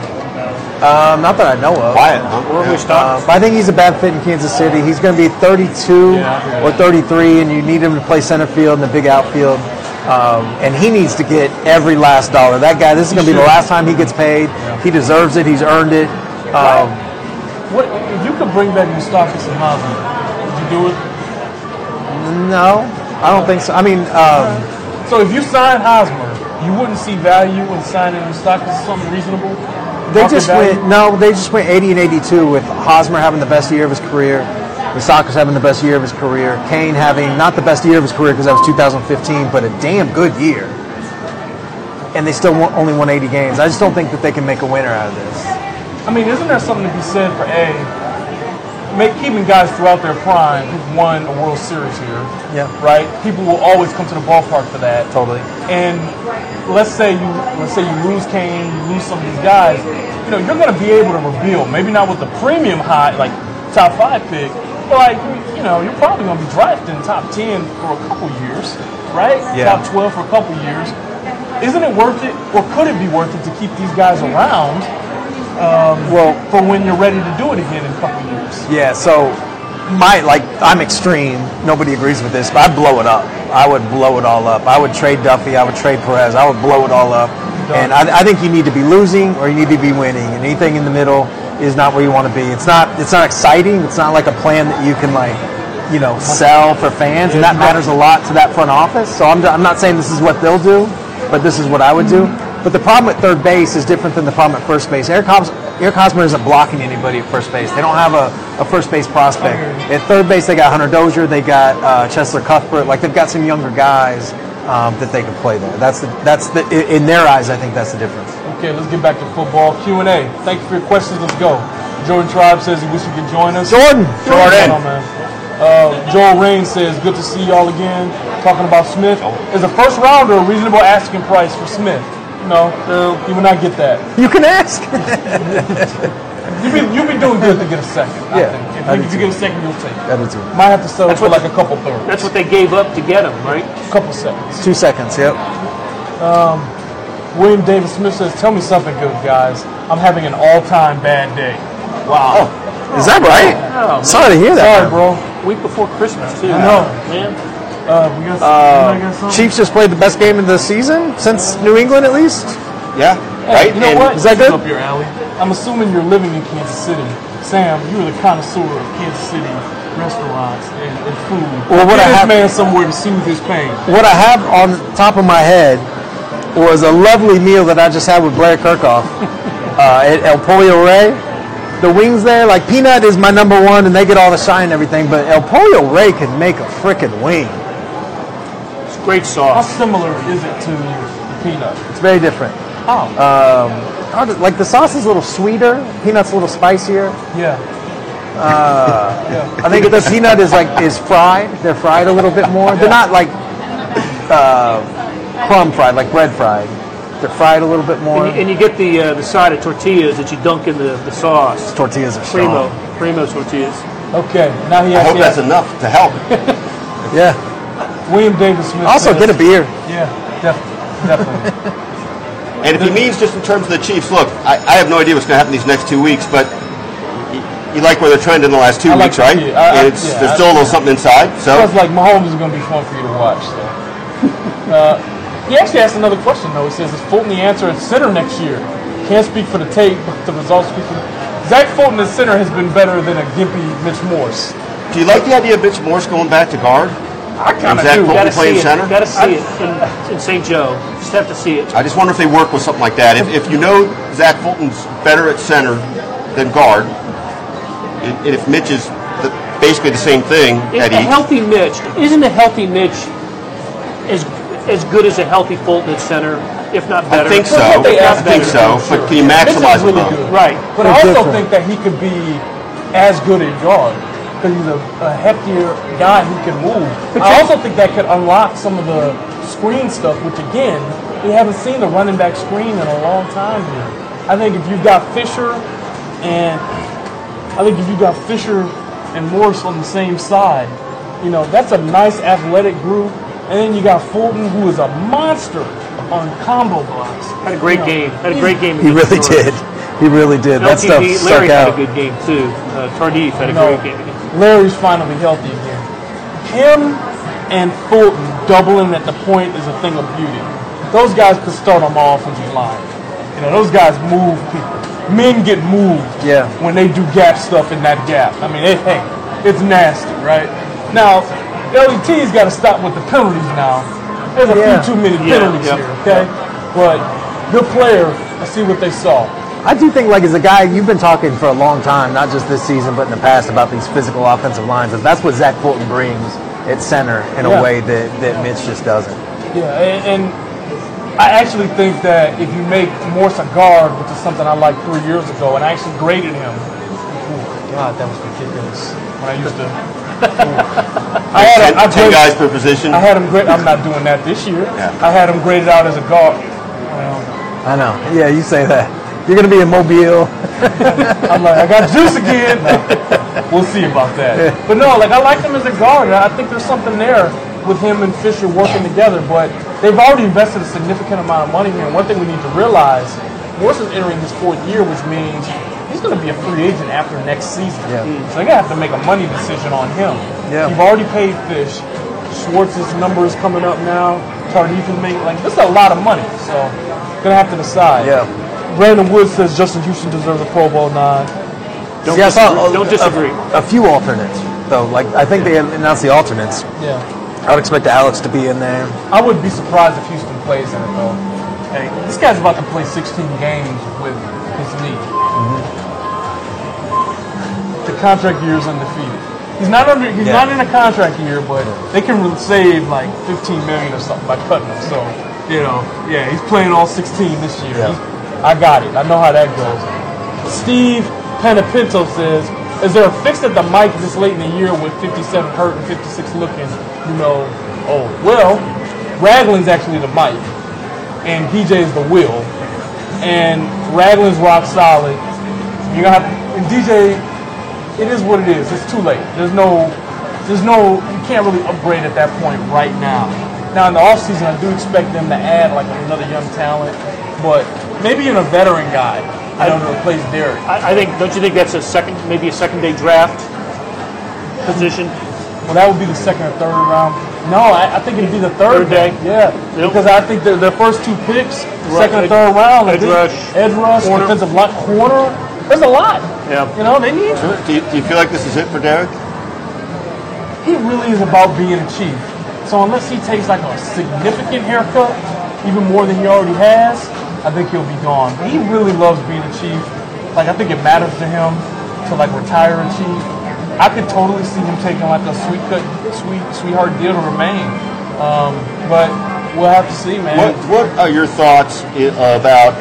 S8: Um, not that I know of.
S7: Quiet, huh?
S6: Where
S7: Yeah.
S6: we stop?
S8: Uh, but I think he's a bad fit in Kansas City. He's going to be 32
S5: Yeah, I
S8: or 33, and you need him to play center field in the big outfield. Um, and he needs to get every last dollar. That guy, this is going to be the last time he gets paid. He deserves it. He's earned it. Um,
S5: What if you could bring back Moustakas and Hosmer? Would you do it?
S8: no, I don't think so. I mean, um,
S5: So if you sign Hosmer, you wouldn't see value in signing Moustakas something reasonable.
S8: They just
S5: value?
S8: went no. They just went 80 and 82 with Hosmer having the best year of his career, Moustakas having the best year of his career, Cain having not the best year of his career because that was 2015, but a damn good year. And they still won, only won 80 games. I just don't think that they can make a winner out of this.
S5: I mean, isn't there something to be said for a make keeping guys throughout their prime who've won a World Series here?
S8: Yeah.
S5: Right. People will always come to the ballpark for that.
S8: Totally.
S5: And let's say you let's say you lose Cain, you lose some of these guys. You know, you're going to be able to rebuild. Maybe not with the premium high, like top five pick, like you know, you're probably going to be drafting top ten for a couple years, right?
S8: Yeah.
S5: Top twelve for a couple years. Isn't it worth it, or could it be worth it to keep these guys around? Um,
S8: Well,
S5: for when you're ready to do it again in a couple years.
S8: Yeah, so my like I'm extreme. Nobody agrees with this, but I'd blow it up. I would blow it all up. I would trade Duffy. I would trade Perez. I would blow it all up. And I, I think you need to be losing or you need to be winning. And anything in the middle is not where you want to be. It's not. It's not exciting. It's not like a plan that you can like, you know, sell for fans. And that matters a lot to that front office. So I'm, I'm not saying this is what they'll do, but this is what I would do. But the problem at third base is different than the problem at first base. Eric, Hos- Eric isn't blocking anybody at first base. They don't have a, a first base prospect. At third base, they got Hunter Dozier, they got uh, Cheslor Cuthbert. Like they've got some younger guys um, that they can play there. That's the that's the in their eyes. I think that's the difference.
S5: Okay, let's get back to football Q and A. Thank you for your questions. Let's go. Jordan Tribe says he wishes he could join us.
S8: Jordan!
S5: Jordan. man. Uh, Joel Rain says, "Good to see y'all again." Talking about Smith, is a first rounder a reasonable asking price for Smith? No, no, he would not get that.
S8: You can ask.
S5: You've been, you've been doing good to get a second. I
S8: Yeah,
S5: think. If,
S8: I
S5: you, if you get a second, you'll take it.
S8: I do too.
S5: Might have to settle
S6: That's
S5: for like a couple thirds.
S6: That's what they gave up to get him, right?
S5: a couple seconds.
S8: Two seconds. Yep.
S5: William David Smith says, "Tell me something good, guys. I'm having an all-time bad day."
S6: Wow.
S8: Is that right?
S6: Oh,
S8: Sorry to hear that.
S5: Sorry, bro.
S6: Week before Christmas too.
S5: I know.
S6: man.
S5: Uh, we got,
S8: Uh? Chiefs just played the best game of the season since New England, at least.
S7: Yeah,
S5: Hey,
S7: right.
S5: You know
S7: And
S5: what?
S8: Is that good?
S5: Up your alley. I'm assuming you're living in Kansas City. Sam, you're the connoisseur of Kansas City restaurants and, and food.
S8: Well, what
S5: Get
S8: I have-
S5: man somewhere to soothe his pain.
S8: What I have on top of my head was a lovely meal that I just had with Blair Kerkhoff uh, at El Pollo Rey. The wings there, like Peanut is my number one, and they get all the shine and everything. But El Pollo Rey can make a freaking wing.
S6: It's great sauce.
S5: How similar is it to the peanut?
S8: It's very different.
S5: How?
S8: Um, I like the sauce is a little sweeter, peanut's a little spicier.
S5: yeah. Yeah.
S8: I think the peanut is like is fried. They're fried a little bit more. They're not like uh, crumb fried, like bread fried. They're fried a little bit more.
S6: And you, and you get the uh, the side of tortillas that you dunk in the, the sauce.
S8: Tortillas are
S6: Primo,
S8: strong.
S6: primo tortillas.
S5: Okay. Now he
S7: I
S5: has
S7: hope
S5: he
S7: that's enough to help.
S8: Yeah.
S5: William Davis Smith.
S8: Also,
S5: says-
S8: get a beer.
S5: Yeah, def- definitely.
S7: And if he means just in terms of the Chiefs, look, I, I have no idea what's going to happen these next two weeks, but you, you like where they're trending in the last two
S5: I
S7: weeks,
S5: to
S7: right?
S5: see. I- I-
S7: it's,
S5: yeah,
S7: there's still a little something inside. So
S5: Sounds like Mahomes is going to be fun for you to watch. So. Uh, he actually asked another question though. He says, "Is Fulton the answer at center next year?" Can't speak for the tape, but the results speak for. Zach Fulton at center has been better than a gimpy Mitch Morse.
S7: do you like the idea of Mitch Morse going back to guard?
S5: I kind
S7: And
S5: of
S7: Zach
S5: do.
S7: Fulton playing
S6: see it.
S7: center?
S6: Gotta see it in, in St. Joe. Just have to see it.
S7: I just wonder if they work with something like that. If, if you know Zach Fulton's better at center than guard, and and if Mitch is the, basically the same thing
S6: Is
S7: at
S6: a
S7: each,
S6: healthy Mitch isn't a healthy Mitch as as good as a healthy Fulton at center, if not better.
S7: I
S6: better.
S7: think so.
S5: Well, they
S7: I think so. But can you
S5: Mitch is
S7: maximize
S5: really
S7: though?
S5: good.
S6: Right.
S5: But I also
S8: different.
S5: think that he could be as good at guard because he's a, a heftier guy who can move. But I also think that could unlock some of the screen stuff, which again, we haven't seen the running back screen in a long time here. I think if you've got Fisher and I think if you've got Fisher and Morse on the same side, you know, that's a nice athletic group. And then you got Fulton, who is a monster on combo blocks.
S6: Had a great
S5: You know,
S6: game. Had a great game.
S8: He really
S6: Detroit.
S8: did. He really did. That stuff
S6: LDT,
S8: stuck
S6: Larry had a good game too. Uh, Tardif had a
S5: No,
S6: great game.
S5: Larry's finally healthy again. Him and Fulton doubling at the point is a thing of beauty. Those guys could start on my offensive line. You know, those guys move people. Men get moved
S8: Yeah.
S5: when they do gap stuff in that gap. I mean, it, hey, it's nasty, right? Now, LET's got to stop with the penalties now. There's a
S8: Yeah.
S5: few too many penalties
S6: yeah,
S5: here, okay? But good player. Let's see what they saw.
S8: I do think, like, as a guy, you've been talking for a long time, not just this season, but in the past, about these physical offensive lines. And that's what Zach Fulton brings at center in
S5: Yeah.
S8: a way that, that Mitch just doesn't.
S5: Yeah, and, and I actually think that if you make Morse a guard, which is something I liked three years ago, and I actually graded him. Oh, God, that was ridiculous. When I used to. I had
S7: ten,
S5: him,
S7: ten
S5: graded-
S7: guys per position.
S5: I had him grade. I'm not doing that this year.
S7: Yeah.
S5: I had him graded out as a guard. Well,
S8: I know. Yeah, you say that. You're going to be in Mobile.
S5: I'm like, I got juice again. No, we'll see about that. But no, like I like him as a guard. I think there's something there with him and Fisher working together. But they've already invested a significant amount of money here. And one thing we need to realize, Morse is entering his fourth year, which means he's going to be a free agent after next season.
S8: Yeah.
S5: So they're going to have to make a money decision on him.
S8: Yeah.
S5: You've already paid Fish. Schwartz's number is coming up now. Tardif is making like this is a lot of money. So gonna have to decide.
S8: Yeah.
S5: Brandon Woods says Justin Houston deserves a Pro Bowl nod.
S6: Don't
S8: See, I saw
S6: disagree.
S8: a-
S6: Don't disagree.
S8: A, a few alternates, though. Like, I think they announced the alternates.
S5: Yeah.
S8: I would expect Alex to be in there.
S5: I wouldn't be surprised if Houston plays in it though. Hey, this guy's about to play 16 games with his knee. The contract year is undefeated. He's not under. He's
S8: Yeah.
S5: not in a contract year, but they can save like 15 million or something by cutting him. So, you know, yeah, he's playing all 16 this year.
S8: Yeah.
S5: I got it. I know how that goes. Steve Panapinto says, "Is there a fix at the mic this late in the year with 57 hurt and 56 looking? You know, oh well, Ragland's actually the mic, and DJ is the wheel, and Ragland's rock solid. You're gonna have and DJ, it is what it is. It's too late. There's no, there's no, you can't really upgrade at that point right now. Now in the offseason, I do expect them to add like another young talent, but maybe in a veteran guy, I don't know, replace Derrick.
S6: I, I think. Don't you think that's a second, maybe a second day draft position?
S5: Well, that would be the second or third round. No, I, I think it'd be the third,
S6: Third day?
S5: Yeah,
S6: Yep.
S5: because I think the, the first two picks,
S6: Right,
S5: second or third round,
S6: edge rush,
S5: edge rush,
S6: corner.
S5: defensive line, corner. There's a lot.
S6: Yeah.
S5: You know, they need.
S7: Do you, do you feel like this is it for Derrick?
S5: He really is about being a chief. So unless he takes like a significant haircut, even more than he already has, I think he'll be gone. But he really loves being a chief. Like I think it matters to him to like retire a chief. I could totally see him taking like a sweet cut, sweet sweetheart deal to remain. Um, but we'll have to see, man.
S7: What What are your thoughts about?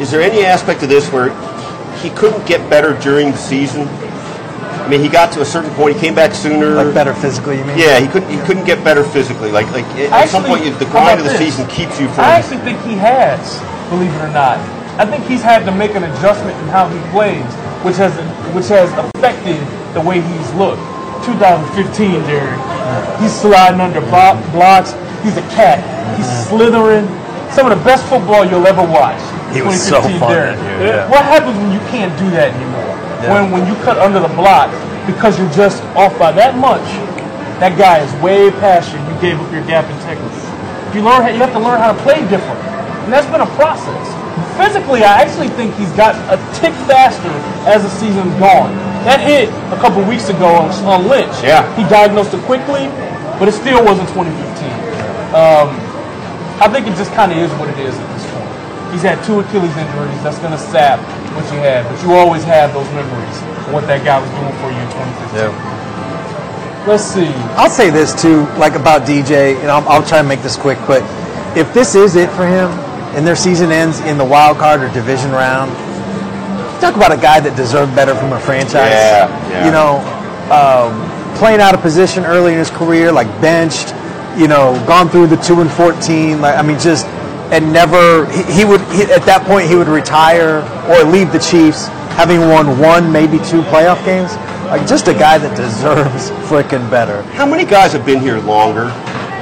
S7: Is there any aspect of this where he couldn't get better during the season? I mean, he got to a certain point. He came back sooner.
S8: Like better physically, you mean?
S7: Yeah, he couldn't. He couldn't get better physically. Like, like at some point, you, the grind of the
S5: this?
S7: season keeps you from.
S5: I actually think he has, believe it or not. I think he's had to make an adjustment in how he plays, which has which has affected the way he's looked. 2015, Jerry. He's sliding under bo- blocks. He's a cat. He's slithering. Some of the best football you'll ever watch.
S8: He was so
S5: 2015
S8: fun
S5: Derrick.
S8: that year, yeah.
S5: What happens when you can't do that anymore?
S8: Yeah.
S5: When when you cut under the block because you're just off by that much, that guy is way past you. You gave up your gap integrity. You learn. how- You have to learn how to play different, and that's been a process. Physically, I actually think he's got a tick faster as the season's gone. That hit a couple weeks ago on, on Lynch.
S7: Yeah.
S5: He diagnosed it quickly, but it still wasn't 2015. Um, I think it just kind of is what it is at this point. He's had two Achilles injuries. That's going to sap what you had, but you always have those memories of what that guy was doing for you in 2015. Let's see.
S8: I'll say this too, like about DJ, and I'll, I'll try and make this quick. But if this is it for him, and their season ends in the wild card or division round, talk about a guy that deserved better from a franchise.
S7: Yeah, yeah.
S8: You know, um, playing out of position early in his career, like benched. You know, gone through the two and fourteen. Like I mean, just and never. He, he would he, at that point he would retire or leave the Chiefs having won one, maybe two playoff games. Like just a guy that deserves frickin' better.
S7: How many guys have been here longer?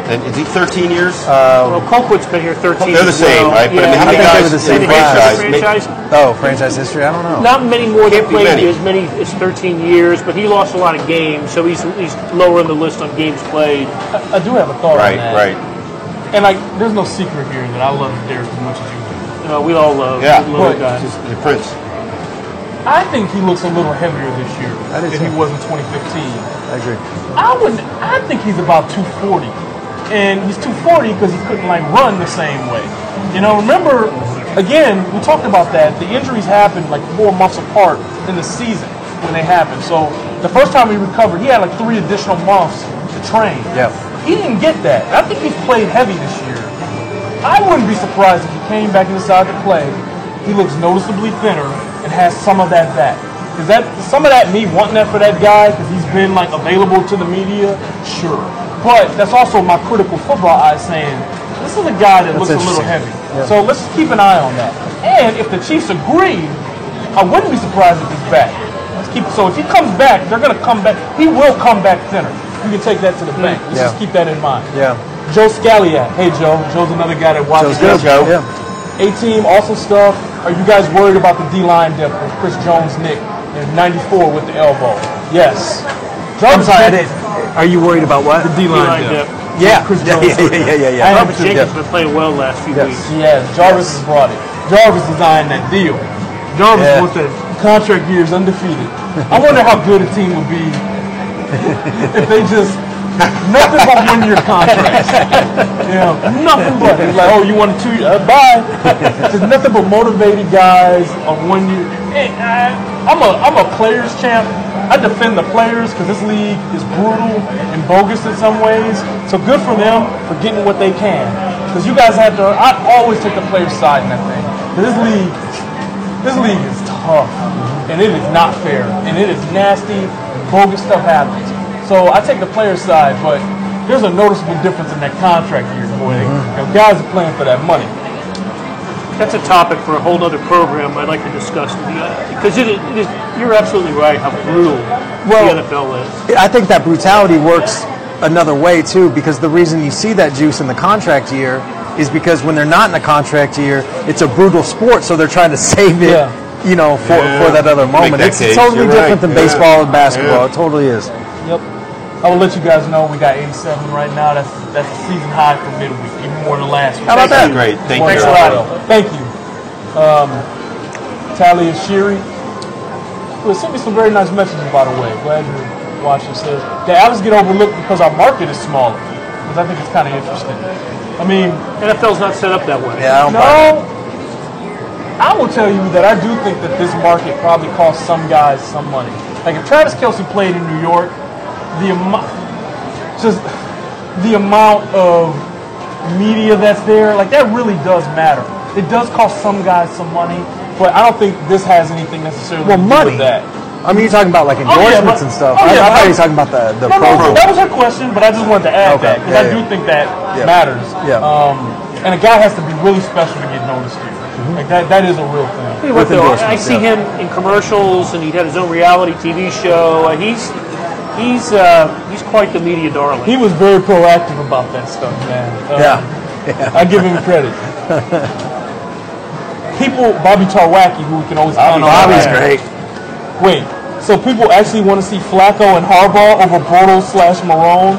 S7: And is he 13 years?
S6: Uh, well, Colquitt's been here 13
S7: They're the
S6: as
S7: same,
S6: well.
S7: right? But I mean, how many guys
S8: were the same
S7: franchise?
S6: franchise.
S8: Oh, franchise history? I don't know.
S6: Not many more than
S7: Can't be
S6: played
S7: many.
S6: as many as 13 years, but he lost a lot of games, so he's he's lower on the list on games played.
S5: I, I do have a thought
S7: Right,
S5: on that.
S7: right.
S5: And like, there's no secret here that I love Derrick as much as you do.
S6: You know, we all love
S7: Yeah,
S6: we love
S5: but
S6: the guy.
S7: Just the Prince.
S5: I think he looks a little heavier this year
S8: I do
S5: than
S8: too.
S5: he was in 2015.
S8: I agree.
S5: I would, I think he's about 240, and he's 240 because he couldn't like run the same way. You know, remember, again, we talked about that. The injuries happened like four months apart in the season when they happened. So the first time he recovered, he had like three additional months to train.
S8: Yeah.
S5: He didn't get that. I think he's played heavy this year. I wouldn't be surprised if he came back and decided to play. He looks noticeably thinner and has some of that back. Is that some of that me wanting that for that guy because he's been like available to the media? Sure, but that's also my critical football eye saying this is a guy that
S8: That's
S5: looks a little heavy. So let's keep an eye on that. And if the Chiefs agree, I wouldn't be surprised if he's back. Let's keep so if he comes back, they're gonna come back. He will come back thinner. You can take that to the mm. bank. Let's
S8: Yeah.
S5: just keep that in mind.
S8: Yeah.
S5: Joe Scalliat. Hey Joe. Joe's another guy that watches.
S8: Joe's good.
S7: Joe.
S8: Yeah.
S5: A team, awesome stuff. Are you guys worried about the D line depth with Chris Jones, Nick, and 94 with the elbow? Yes.
S8: I'm
S5: Jarvis
S8: sorry. I didn't. Are you worried about what?
S5: The D line
S6: D-line
S5: depth.
S6: depth.
S8: Yeah.
S5: Chris
S8: Yeah,
S5: Jones.
S8: yeah, yeah, yeah, yeah, yeah.
S5: I am
S6: Robert
S5: too.
S6: Jenkins been playing well last few
S8: Yes.
S6: weeks.
S5: Yes, Jarvis has brought it. Jarvis designed that deal. Jarvis
S8: Yeah.
S5: wants that contract years undefeated. I wonder how good a team would be if they just nothing but one year contracts. Yeah, nothing but it's like, oh, you want a two? Uh, bye. Just nothing but motivated guys on one year. Hey, I, I'm a I'm a players champ. I defend the players because this league is brutal and bogus in some ways. So good for them for getting what they can. Because you guys have to. I always take the players' side in that thing. This league, this league is tough, and it is not fair, and it is nasty. Bogus stuff happens. So I take the players' side, but there's a noticeable difference in that contract year, boy. Mm-hmm. You know, guys are playing for that money.
S6: that's a topic for a whole other program I'd like to discuss with you because it, it is. You're absolutely right how brutal
S8: Well-
S6: the NFL is.
S8: I think that brutality works another way too, because the reason you see that juice in the contract year is because when they're not in a contract year, it's a brutal sport, so they're trying to save it,
S5: Yeah.
S8: You know, for,
S7: Yeah.
S8: for that other moment.
S7: that
S8: It's
S7: case.
S8: totally
S7: You're
S8: different
S7: right.
S8: than
S7: Yeah.
S8: baseball and basketball.
S7: Yeah.
S8: It totally is.
S5: Yep. I will let you guys know we got 87 right now. That's that's a season high for midweek, even more than last week.
S8: How about that?
S7: Great. Thank
S5: More
S7: you.
S5: than last week. Thank you. Um, Talia Shire. Well, sent me some very nice messages, by the way. Glad you're watching. Says, did Alex get overlooked because our market is smaller? Because I think it's kind of interesting. I mean,
S6: NFL's not set up that way.
S8: Yeah, I don't buy it.
S5: no. I will tell you that I do think that this market probably costs some guys some money. Like if Travis Kelce played in New York, the amount, just the amount of media that's there, like that really does matter. It does cost some guys some money, but I don't think this has anything necessarily
S8: Well,
S5: to do
S8: money.
S5: with that.
S8: I mean, you're talking about like
S5: Oh, yeah,
S8: endorsements
S5: but-
S8: and stuff.
S5: oh,
S8: I,
S5: yeah,
S8: I
S5: but
S8: thought you were talking about the, the
S5: No,
S8: Pro
S5: no, that was her question, but I just wanted to add
S8: Okay,
S5: that because
S8: yeah,
S5: I do think that matters.
S8: Yeah.
S5: Um, and a guy has to be really special to get noticed here. Like that, that is a real thing.
S6: Tell you what,
S8: With
S6: though, I see
S8: yeah.
S6: him in commercials, and he had his own reality TV show. and He's he's uh, he's quite the media darling.
S5: He was very proactive about that stuff, man. Uh,
S8: Yeah.
S5: I give him credit. people, Bobby Tarwacki, who we can always count on.
S8: Bobby's
S5: man.
S8: great.
S5: Wait, so people actually want to see Flacco and Harbaugh over Bortles slash Marrone,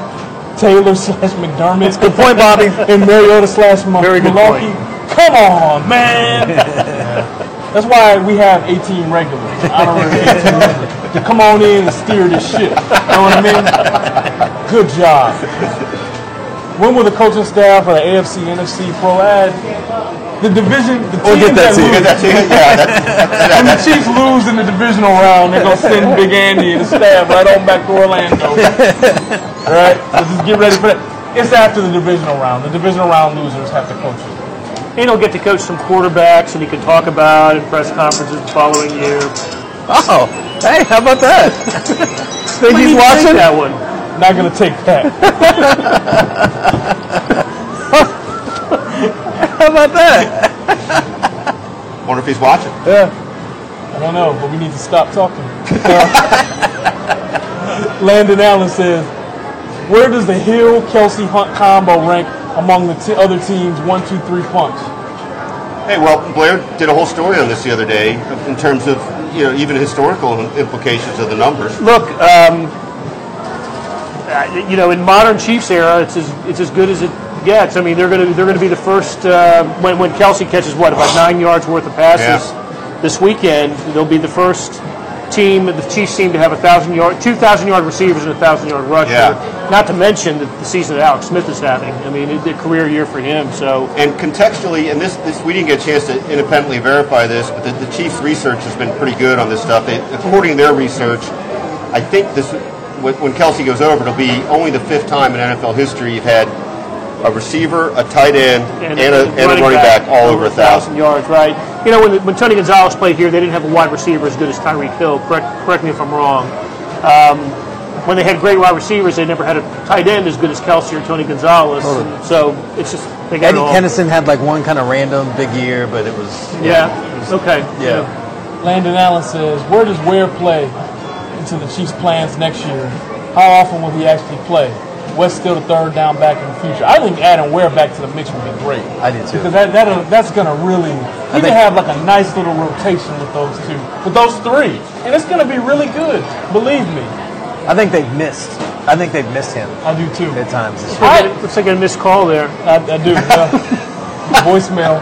S5: Taylor slash McDermott,
S8: Good point, Bobby.
S5: and Mariota slash Ma-
S6: Very good
S5: Mularkey? Come on, man. That's why we have 18 regulars. Honorary 18 regulars. To come on in and steer this ship. You know what I mean? Good job. When will the coaching staff or the AFC, NFC Pro ad? The division, the
S8: We'll
S5: teams
S8: get that you.
S5: lose,
S7: That's it. Yeah, that's,
S5: when the Chiefs lose in the divisional round, they're gonna send Big Andy and the staff right on back to Orlando. All right, so just get ready for that. It's after the divisional round. The divisional round losers have to coach it.
S6: And he'll get to coach some quarterbacks, and he can talk about in press conferences the following year.
S8: Oh, hey, how about that? Think
S6: We
S8: he's
S6: need take
S8: watching?
S6: that one.
S5: Not gonna take that.
S8: How about that?
S7: wonder if he's watching.
S5: Yeah. I don't know, but we need to stop talking. Landon Allen says, "Where does the Hill Kelce Hunt combo rank among the t- other teams? One, two, three punch."
S7: Hey, well, Blair did a whole story on this the other day in terms of you know even historical implications of the numbers.
S6: Look, um, uh, you know, in modern Chiefs era, it's as it's as good as it gets. I mean, they're going to they're going to be the first uh, when when Kelce catches what about nine yards worth of passes this weekend. They'll be the first team. The Chiefs seem to have a thousand yard, two thousand yard receivers and a thousand yard rusher.
S7: Yeah.
S6: Not to mention the, the season that Alex Smith is having. I mean, it's a career year for him. So
S7: And contextually, and this, this we didn't get a chance to independently verify this, but the, the Chiefs' research has been pretty good on this stuff. They, according to their research, I think this when, when Kelce goes over, it'll be only the fifth time in NFL history you've had a receiver, a tight end, and, a, and a running back, all over a thousand.
S6: yards, right? You know, when, when Tony Gonzalez played here, they didn't have a wide receiver as good as Tyreek Hill. Correct, correct me if I'm wrong. Um, when they had great wide receivers, they never had a tight end as good as Kelce or Tony Gonzalez. And so it's just they got
S8: Eddie
S6: it all.
S8: Kennison had like one kind of random big year, but it was
S6: Yeah. Okay.
S8: yeah.
S5: Landon Allen says, "Where does Ware play into the Chiefs' plans next year? How often will he actually play? West still the third down back in the future. I think adding Ware back to the mix would be great.
S8: I did too.
S5: Because that, that that's gonna really you can have like a nice little rotation with those two, with those three, and it's gonna be really good. Believe me,
S8: I think they've missed. I think they've missed him
S5: I do too.
S8: at times this year.
S6: Looks like a- Looks like a missed call there.
S5: I, I do. yeah. Voicemail.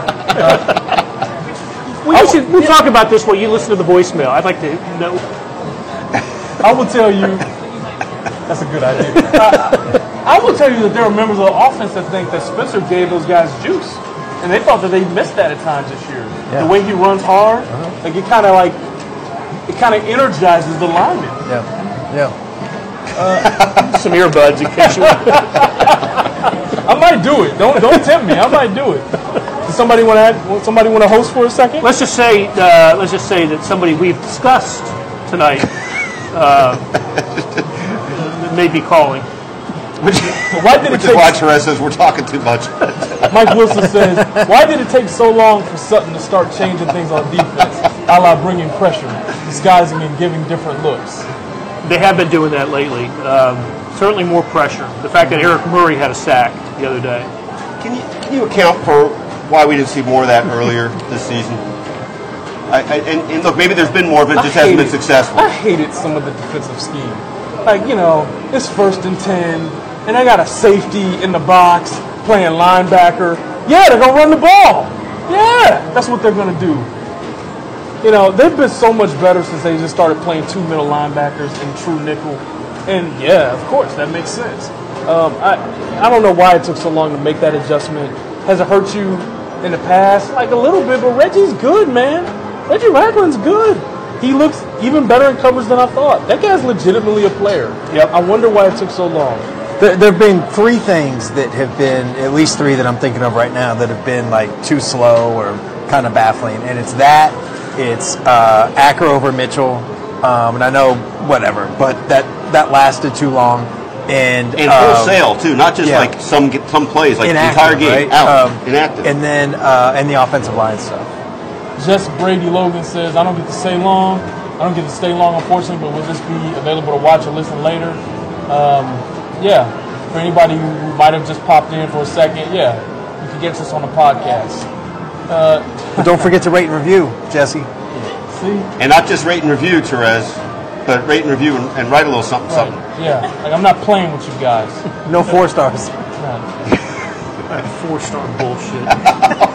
S6: We, should, we talk about this while you listen to the voicemail. I'd like to know.
S5: I will tell you. That's a good idea. I, I will tell you that there are members of the offense that think that Spencer gave those guys juice, and they thought that they missed that at times this year.
S8: Yeah.
S5: The way he runs hard, like it kind of like it kind of energizes the linemen.
S8: Yeah, yeah.
S6: Some earbuds in case you.
S5: I might do it. Don't don't tempt me. I might do it. Does somebody want to somebody want to host for a second?
S6: Let's just say, uh, let's just say that somebody we've discussed tonight uh, may be calling.
S7: Which,
S5: Why did it
S7: which is
S5: take-
S7: why Terez says we're talking too much.
S5: Mike Wilson says, why did it take so long for Sutton to start changing things on defense, a la bringing pressure, disguising and giving different looks?
S6: They have been doing that lately. Um, certainly more pressure. The fact that Eric Murray had a sack the other day.
S7: Can you, can you account for why we didn't see more of that earlier this season? I, I, and, and look, maybe there's been more but it, just hasn't been
S5: hated-
S7: successful.
S5: I hated some of the defensive scheme. Like, you know, it's first and 10, and I got a safety in the box playing linebacker. Yeah, they're going to run the ball. Yeah, that's what they're going to do. You know, they've been so much better since they just started playing two middle linebackers and true nickel. And yeah, of course, that makes sense. Um, I, I don't know why it took so long to make that adjustment. Has it hurt you in the past? Like a little bit, but Reggie's good, man. Reggie Ragland's good. He looks even better in coverage than I thought. That guy's legitimately a player.
S6: Yep.
S5: I wonder why it took so long.
S8: There, there have been three things that have been, at least three that I'm thinking of right now, that have been like too slow or kind of baffling. And it's that, it's uh, Acker over Mitchell, um, and I know whatever, but that that lasted too long. And
S7: And
S8: um,
S7: wholesale too, not just
S8: yeah.
S7: like some some plays, like
S8: inactive,
S7: the entire game
S8: right?
S7: out,
S8: Um,
S7: inactive.
S8: And then uh, and the offensive line stuff.
S5: Just Brady Logan says, I don't get to stay long. I don't get to stay long, unfortunately, but will this be available to watch or listen later? Um, yeah. For anybody who might have just popped in for a second, yeah, you can get us on the podcast. Uh,
S8: But don't forget to rate and review, Jesse.
S5: see?
S7: and not just rate and review, Terez, but rate and review and, and write a little something,
S5: Right.
S7: something.
S5: Yeah. Like, I'm not playing with you guys.
S8: No four stars.
S5: Right.
S6: Four star bullshit.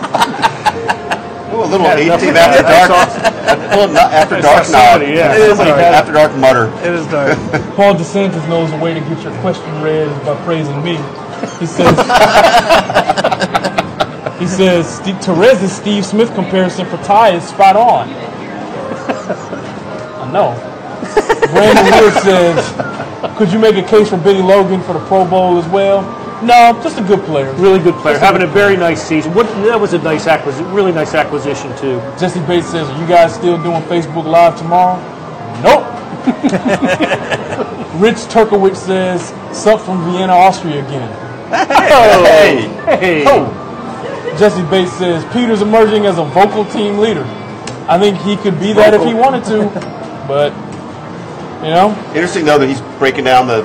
S7: Ooh, a little
S6: Yeah,
S7: 18
S6: nothing-
S7: after
S6: I
S7: dark,
S6: saw-
S7: a little not after
S6: I
S7: dark
S6: saw
S7: nod.
S6: somebody, yeah.
S5: It is dark.
S7: After dark mutter.
S8: It is dark.
S5: Paul DeSantis knows a way to get your question read is by praising me. He says, he says, Steve, Terez's Steve Smith comparison for Ty is spot on. I know. Brandon Wood says, could you make a case for Bennie Logan for the Pro Bowl as well? No, just a good player.
S6: Really good player. Having a very nice season. What, that was a nice acquisition. Really nice acquisition too.
S5: Jesse Bates says, are you guys still doing Facebook Live tomorrow? Nope. Rich Turkowicz says, sup from Vienna, Austria again.
S7: Hey, oh.
S6: Hey. Oh.
S5: Jesse Bates says Peter's emerging as a vocal team leader. I think he could be that if he wanted to, but you know,
S7: interesting though that he's breaking down the,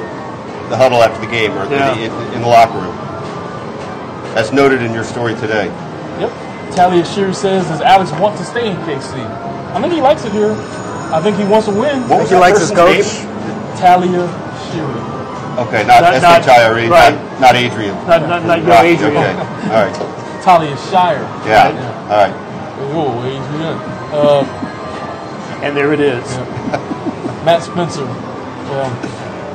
S7: the huddle after the game or
S6: Yeah.
S7: in, in the locker room. That's noted in your story today.
S5: yep. Talia Shire says, does Alex want to stay in KC? I think he likes it here. I think he wants to win.
S7: What was
S8: he
S7: like
S8: likes his coach.
S7: name?
S5: Talia Shire.
S7: Okay, not
S6: Not- not-
S7: S-H-I-R-E,
S6: right.
S7: not, not Adrian.
S6: Not, not, not your
S7: Right,
S6: Adrian.
S7: Okay, all right.
S5: Talia Shire.
S7: Yeah, all right.
S5: Oh, Adrian. Uh,
S6: And there it is.
S5: Matt Spencer. Yeah.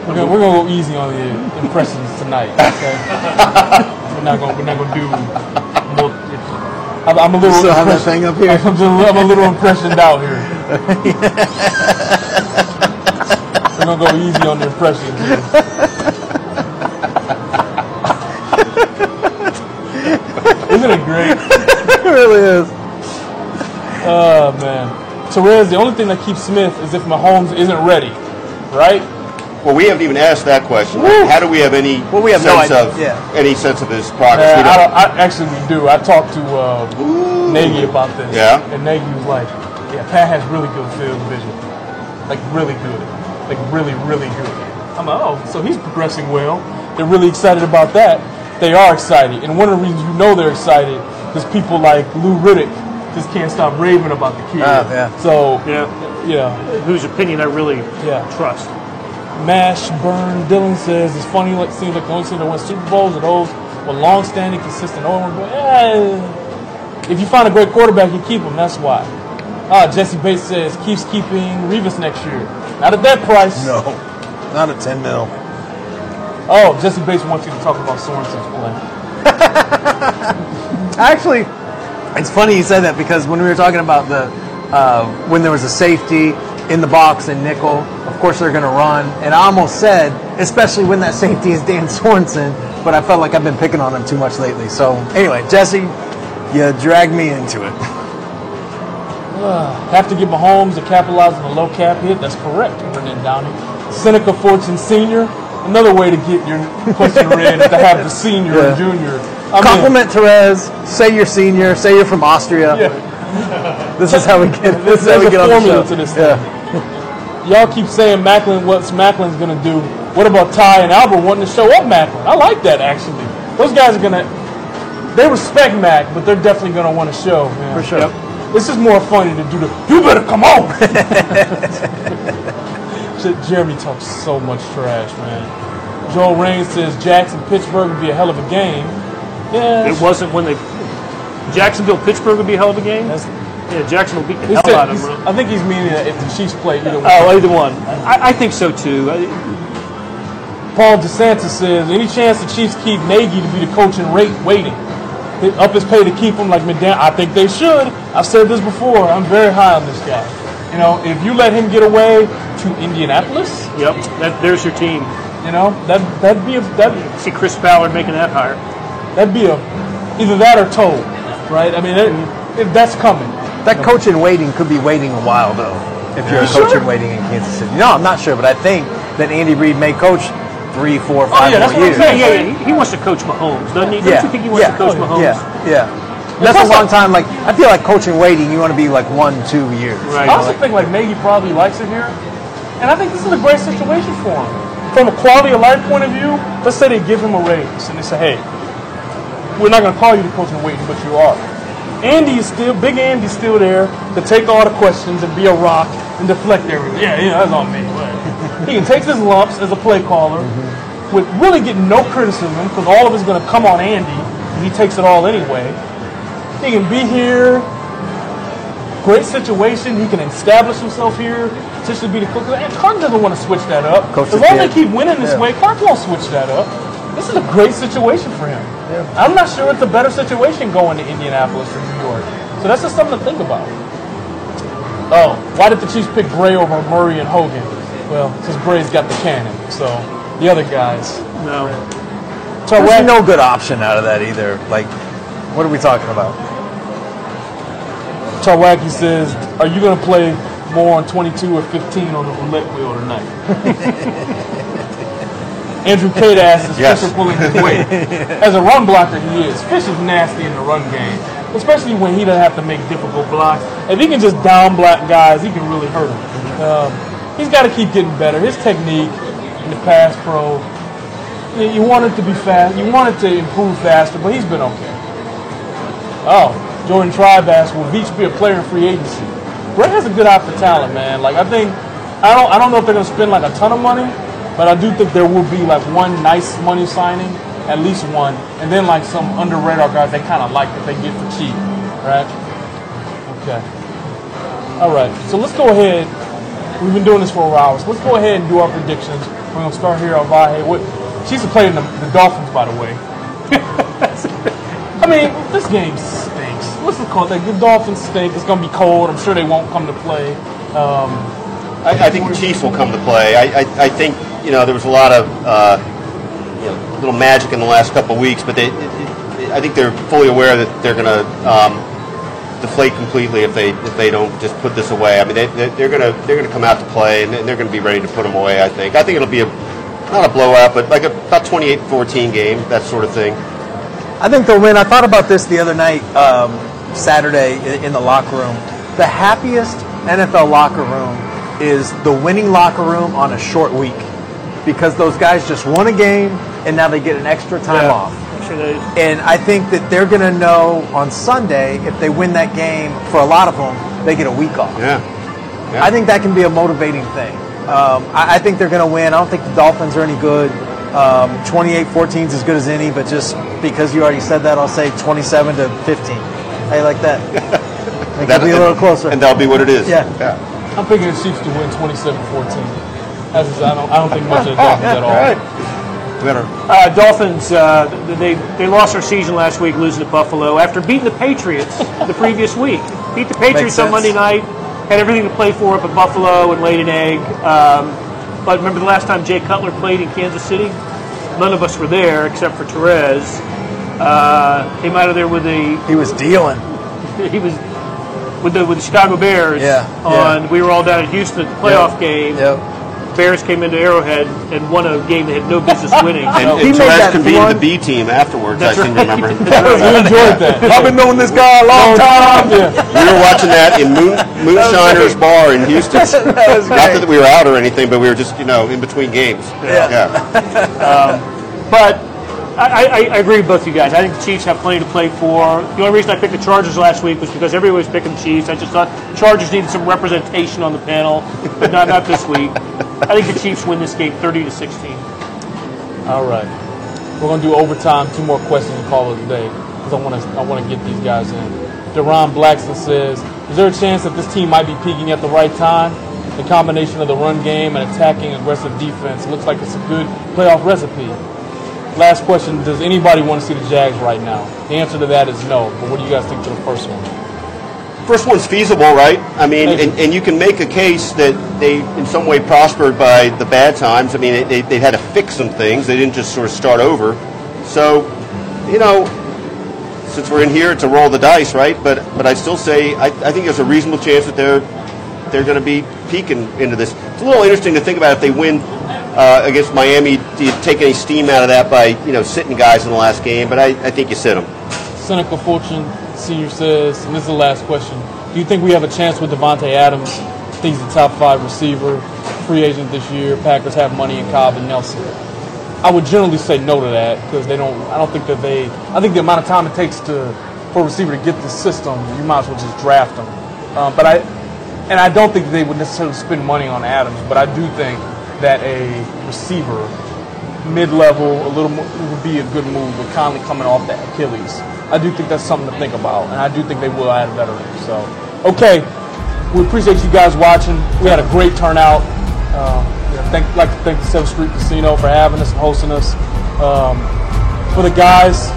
S5: We're gonna, we're gonna go easy on the impressions tonight. Okay? we're not gonna we're not gonna do. More, I'm, I'm a little.
S8: still have that thing up here?
S5: I'm, just, I'm a little impressioned out here. we're gonna go easy on the impressions. Here. Isn't it great?
S8: it really is.
S5: Oh man. Terez, the only thing that keeps Smith is if Mahomes isn't ready, right?
S7: Well, we haven't even asked that question.
S5: Woo.
S7: How do we have any
S8: Well, we have no
S7: sense
S8: idea,
S7: of
S8: yeah.
S7: any sense of his progress?
S5: Uh,
S7: We
S5: I,
S7: don't-
S5: don't, I actually we do. I talked to uh, Nagy about this.
S7: Yeah?
S5: And Nagy was like, "Yeah, Pat has really good field vision, like really good, like really, really good." I'm like, "Oh, so he's progressing well." They're really excited about that. They are excited, and one of the reasons you know they're excited is people like Lou Riddick just can't stop raving about the kid.
S8: Ah, yeah.
S5: So
S6: Yeah.
S5: yeah,
S6: Whose opinion I really
S5: Yeah.
S6: trust.
S5: Mash Burn Dylan says it's funny. Like seems like the only team that wins Super Bowls are those with long-standing, consistent owner. But eh, if you find a great quarterback, you keep him. That's why. Ah, Jesse Bates says keeps keeping Revis next year. Not at that price.
S8: No, not a 10 mil.
S5: Oh, Jesse Bates wants you to talk about Sorensen's play.
S8: Actually, it's funny you said that because when we were talking about the uh, when there was a safety in the box and nickel, of course they're going to run. And I almost said, especially when that safety is Dan Sorensen, but I felt like I've been picking on him too much lately. So anyway, Jesse, you dragged me into it.
S5: Have to give Mahomes to capitalize on the low cap hit. That's correct, Brendan Downey. Seneca Fortune Sr. another way to get your question read is to have the senior
S8: Yeah.
S5: and junior. I mean,
S8: Compliment Terez. Say you're senior. Say you're from Austria.
S5: Yeah.
S8: This is how we get. This is how we
S5: a
S8: get on the show.
S5: to this
S8: Yeah.
S5: Thing. Y'all keep saying Maclin, what's Maclin's going to do? What about Ty and Albert wanting to show up Maclin? I like that actually. Those guys are going to, they respect Mac, but they're definitely going to want to show. Man.
S8: For sure.
S5: This is more funny to do the, you better come on. Jeremy talks so much trash, man. Joel Rain says Jackson Pittsburgh would be a hell of a game. Yeah,
S6: It wasn't when they Jacksonville Pittsburgh would be a hell of a game.
S5: That's-
S6: yeah, Jacksonville beat the
S5: he
S6: hell
S5: said-
S6: out of them.
S5: I think he's meaning that if the Chiefs oh, play either way.
S6: Oh, either one. I, I think so too.
S5: Paul DeSantis says, any chance the Chiefs keep Nagy to be the coach in rate waiting? They up his pay to keep him like McDaniel. I think they should. I've said this before. I'm very high on this guy. You know, if you let him get away to Indianapolis,
S6: yep, that, there's your team.
S5: you know that that'd be a that
S6: See Chris Ballard making that hire.
S5: that'd be a either that or told, right? I mean, it, that's coming.
S8: That coach in waiting could be waiting a while though. If you're a
S5: You
S8: coach
S5: sure?
S8: in waiting in Kansas City. No, I'm not sure, but I think that Andy Reid may coach three, four,
S5: Oh,
S8: five
S5: yeah, that's
S8: more
S5: what I'm
S8: years.
S5: saying.
S6: Yeah, yeah, he, he wants to coach Mahomes, doesn't he? Don't
S8: Yeah,
S6: you think he wants
S8: yeah,
S6: to coach oh, Mahomes?
S8: Yeah, yeah. That's a long time. Like I feel like coaching waiting, you want to be like one, two years.
S6: Right.
S5: I also think like Nagy probably likes it here, and I think this is a great situation for him. From a quality of life point of view, let's say they give him a raise and they say, "Hey, we're not going to call you the coach in waiting, but you are." Andy is still, Big Andy's still there to take all the questions and be a rock and deflect everything. Yeah, yeah, that's on me. Whatever. he can take his lumps as a play caller, with really getting no criticism because all of it's going to come on Andy, and he takes it all anyway. He can be here, great situation. He can establish himself here, potentially be the coach. And Clark doesn't want to switch that up.
S8: Coach
S5: as long as they keep winning this
S8: Yeah.
S5: way, Clark won't switch that up. This is a great situation for him. I'm not sure it's a better situation going to Indianapolis or New York. So that's just something to think about. Oh, why did the Chiefs pick Bray over Murray and Hogan? Well, since Bray's got the cannon, so the other guys.
S6: No.
S5: So
S8: There's
S5: Rag-
S8: no good option out of that either. Like, what are we talking about?
S5: Chawaki says, "Are you going to play more on 22 or 15 on the roulette wheel tonight?" Andrew Cade asks, "Is
S7: Yes.
S5: Fisher pulling his weight?" As a run blocker, he is. Fisher's nasty in the run game, especially when he doesn't have to make difficult blocks. If he can just down block guys, he can really hurt them. Um, he's got to keep getting better. His technique in the pass pro, you, want it to be fast. You want it to improve faster, but he's been okay. Oh, Jordan Tribe asked, will Veach be a player in free agency? Bray has a good eye for talent, man. Like I think I don't I don't know if they're gonna spend like a ton of money, but I do think there will be like one nice money signing, at least one, and then like some under radar guys they kinda like that they get for cheap. Right? Okay. Alright, so let's go ahead. We've been doing this for hours. Let's go ahead and do our predictions. We're gonna start here on Vahe. What she's playing the, the Dolphins by the way. I mean, this game stinks. What's the call? The Dolphins stink. It's gonna be cold. I'm sure they won't come to play. Um,
S7: I, I think Chiefs will come to play. I, I, I think you know there was a lot of uh, you know, little magic in the last couple of weeks, but they, it, it, I think they're fully aware that they're going to um, deflate completely if they if they don't just put this away. I mean, they, they- they're going to they're going to come out to play and they're going to be ready to put them away. I think. I think it'll be a not a blowout, but like a about 28-14 game, that sort of thing.
S8: I think they'll win. I thought about this the other night, um, Saturday, in the locker room. The happiest NFL locker room is the winning locker room on a short week because those guys just won a game and now they get an extra time
S5: Yeah.
S8: off.
S6: I'm sure they,
S8: And I think that they're going to know on Sunday if they win that game. For a lot of them, they get a week off.
S7: Yeah. yeah.
S8: I think that can be a motivating thing. Um, I, I think they're going to win. I don't think the Dolphins are any good. Um, 28-14 is as good as any, but just because you already said that, I'll say 27 to 15. How you like that? Make it be a little closer.
S7: and that'll be what it is.
S8: Yeah.
S5: I'm picking the Chiefs to win 27-14. As I don't I don't think much of the Dolphins at all.
S7: Better.
S6: uh, Dolphins, uh, they they lost their season last week, losing to Buffalo after beating the Patriots the previous week. Beat the Patriots on. Monday night, had everything to play for up at Buffalo and laid an egg. Um, but remember the last time Jay Cutler played in Kansas City? None of us were there except for Terez. Uh, came out of there with a
S8: He was dealing.
S6: he was with the with the Chicago Bears.
S8: Yeah,
S6: On we were all down in Houston at the playoff game.
S8: Yep.
S6: Bears came into Arrowhead and won a game they had no business winning.
S7: And,
S6: So-
S7: and Terez convened the B team afterwards. I
S6: That's
S7: can
S6: right.
S7: remember.
S5: We enjoyed that.
S8: I've been knowing this guy a long time.
S7: We were watching that in Moon, Moonshiner's Bar in Houston.
S8: was
S7: Not that we were out or anything, but we were just, you know, in between games.
S8: Yeah.
S6: Um, but I, I, I agree with both of you guys. I think the Chiefs have plenty to play for. The only reason I picked the Chargers last week was because everybody was picking the Chiefs. I just thought Chargers needed some representation on the panel, but not, not this week. I think the Chiefs win this game 30 to 16.
S5: All right. We're gonna do overtime. Two more questions and call it a day because I want to I want to get these guys in. Deron Blackson says, "Is there a chance that this team might be peaking at the right time? The combination of the run game and attacking aggressive defense looks like it's a good playoff recipe." Last question: Does anybody want to see the Jags right now? The answer to that is no. But what do you guys think to the first one?
S7: First one's feasible, right? I mean, and, and you can make a case that they, in some way, prospered by the bad times. I mean, they, they had to fix some things. They didn't just sort of start over. So, you know, since we're in here, it's a roll of the dice, right? But but I still say I, I think there's a reasonable chance that they're they're going to be peaking into this. It's a little interesting to think about if they win uh, against Miami. Do you take any steam out of that by you know sitting guys in the last game? But I, I think you sit them.
S5: Seneca Fortune Senior says, and this is the last question: Do you think we have a chance with Davante Adams? I think he's the top five receiver, free agent this year. Packers have money in Cobb and Nelson. I would generally say no to that because they don't. I don't think that they. I think the amount of time it takes to for a receiver to get the system, you might as well just draft them. Um, but I, and I don't think they would necessarily spend money on Adams. But I do think that a receiver, mid-level, a little more, would be a good move with Conley coming off the Achilles. I do think that's something to think about, and I do think they will add a veteran. So, okay, we appreciate you guys watching. We had a great turnout. Uh, you know, thank, like to thank the Seventh Street Casino for having us and hosting us. Um, for the guys,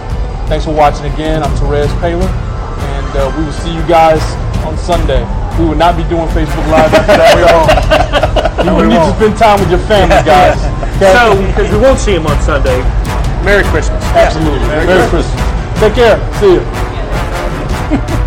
S5: thanks for watching again. I'm Terez Paylor, and uh, we will see you guys on Sunday. We will not be doing Facebook Live after that. you will need to spend time with your family, guys. Okay?
S6: So, because we won't see him on Sunday, Merry Christmas.
S5: Absolutely. Merry, Christmas. Take care. See you.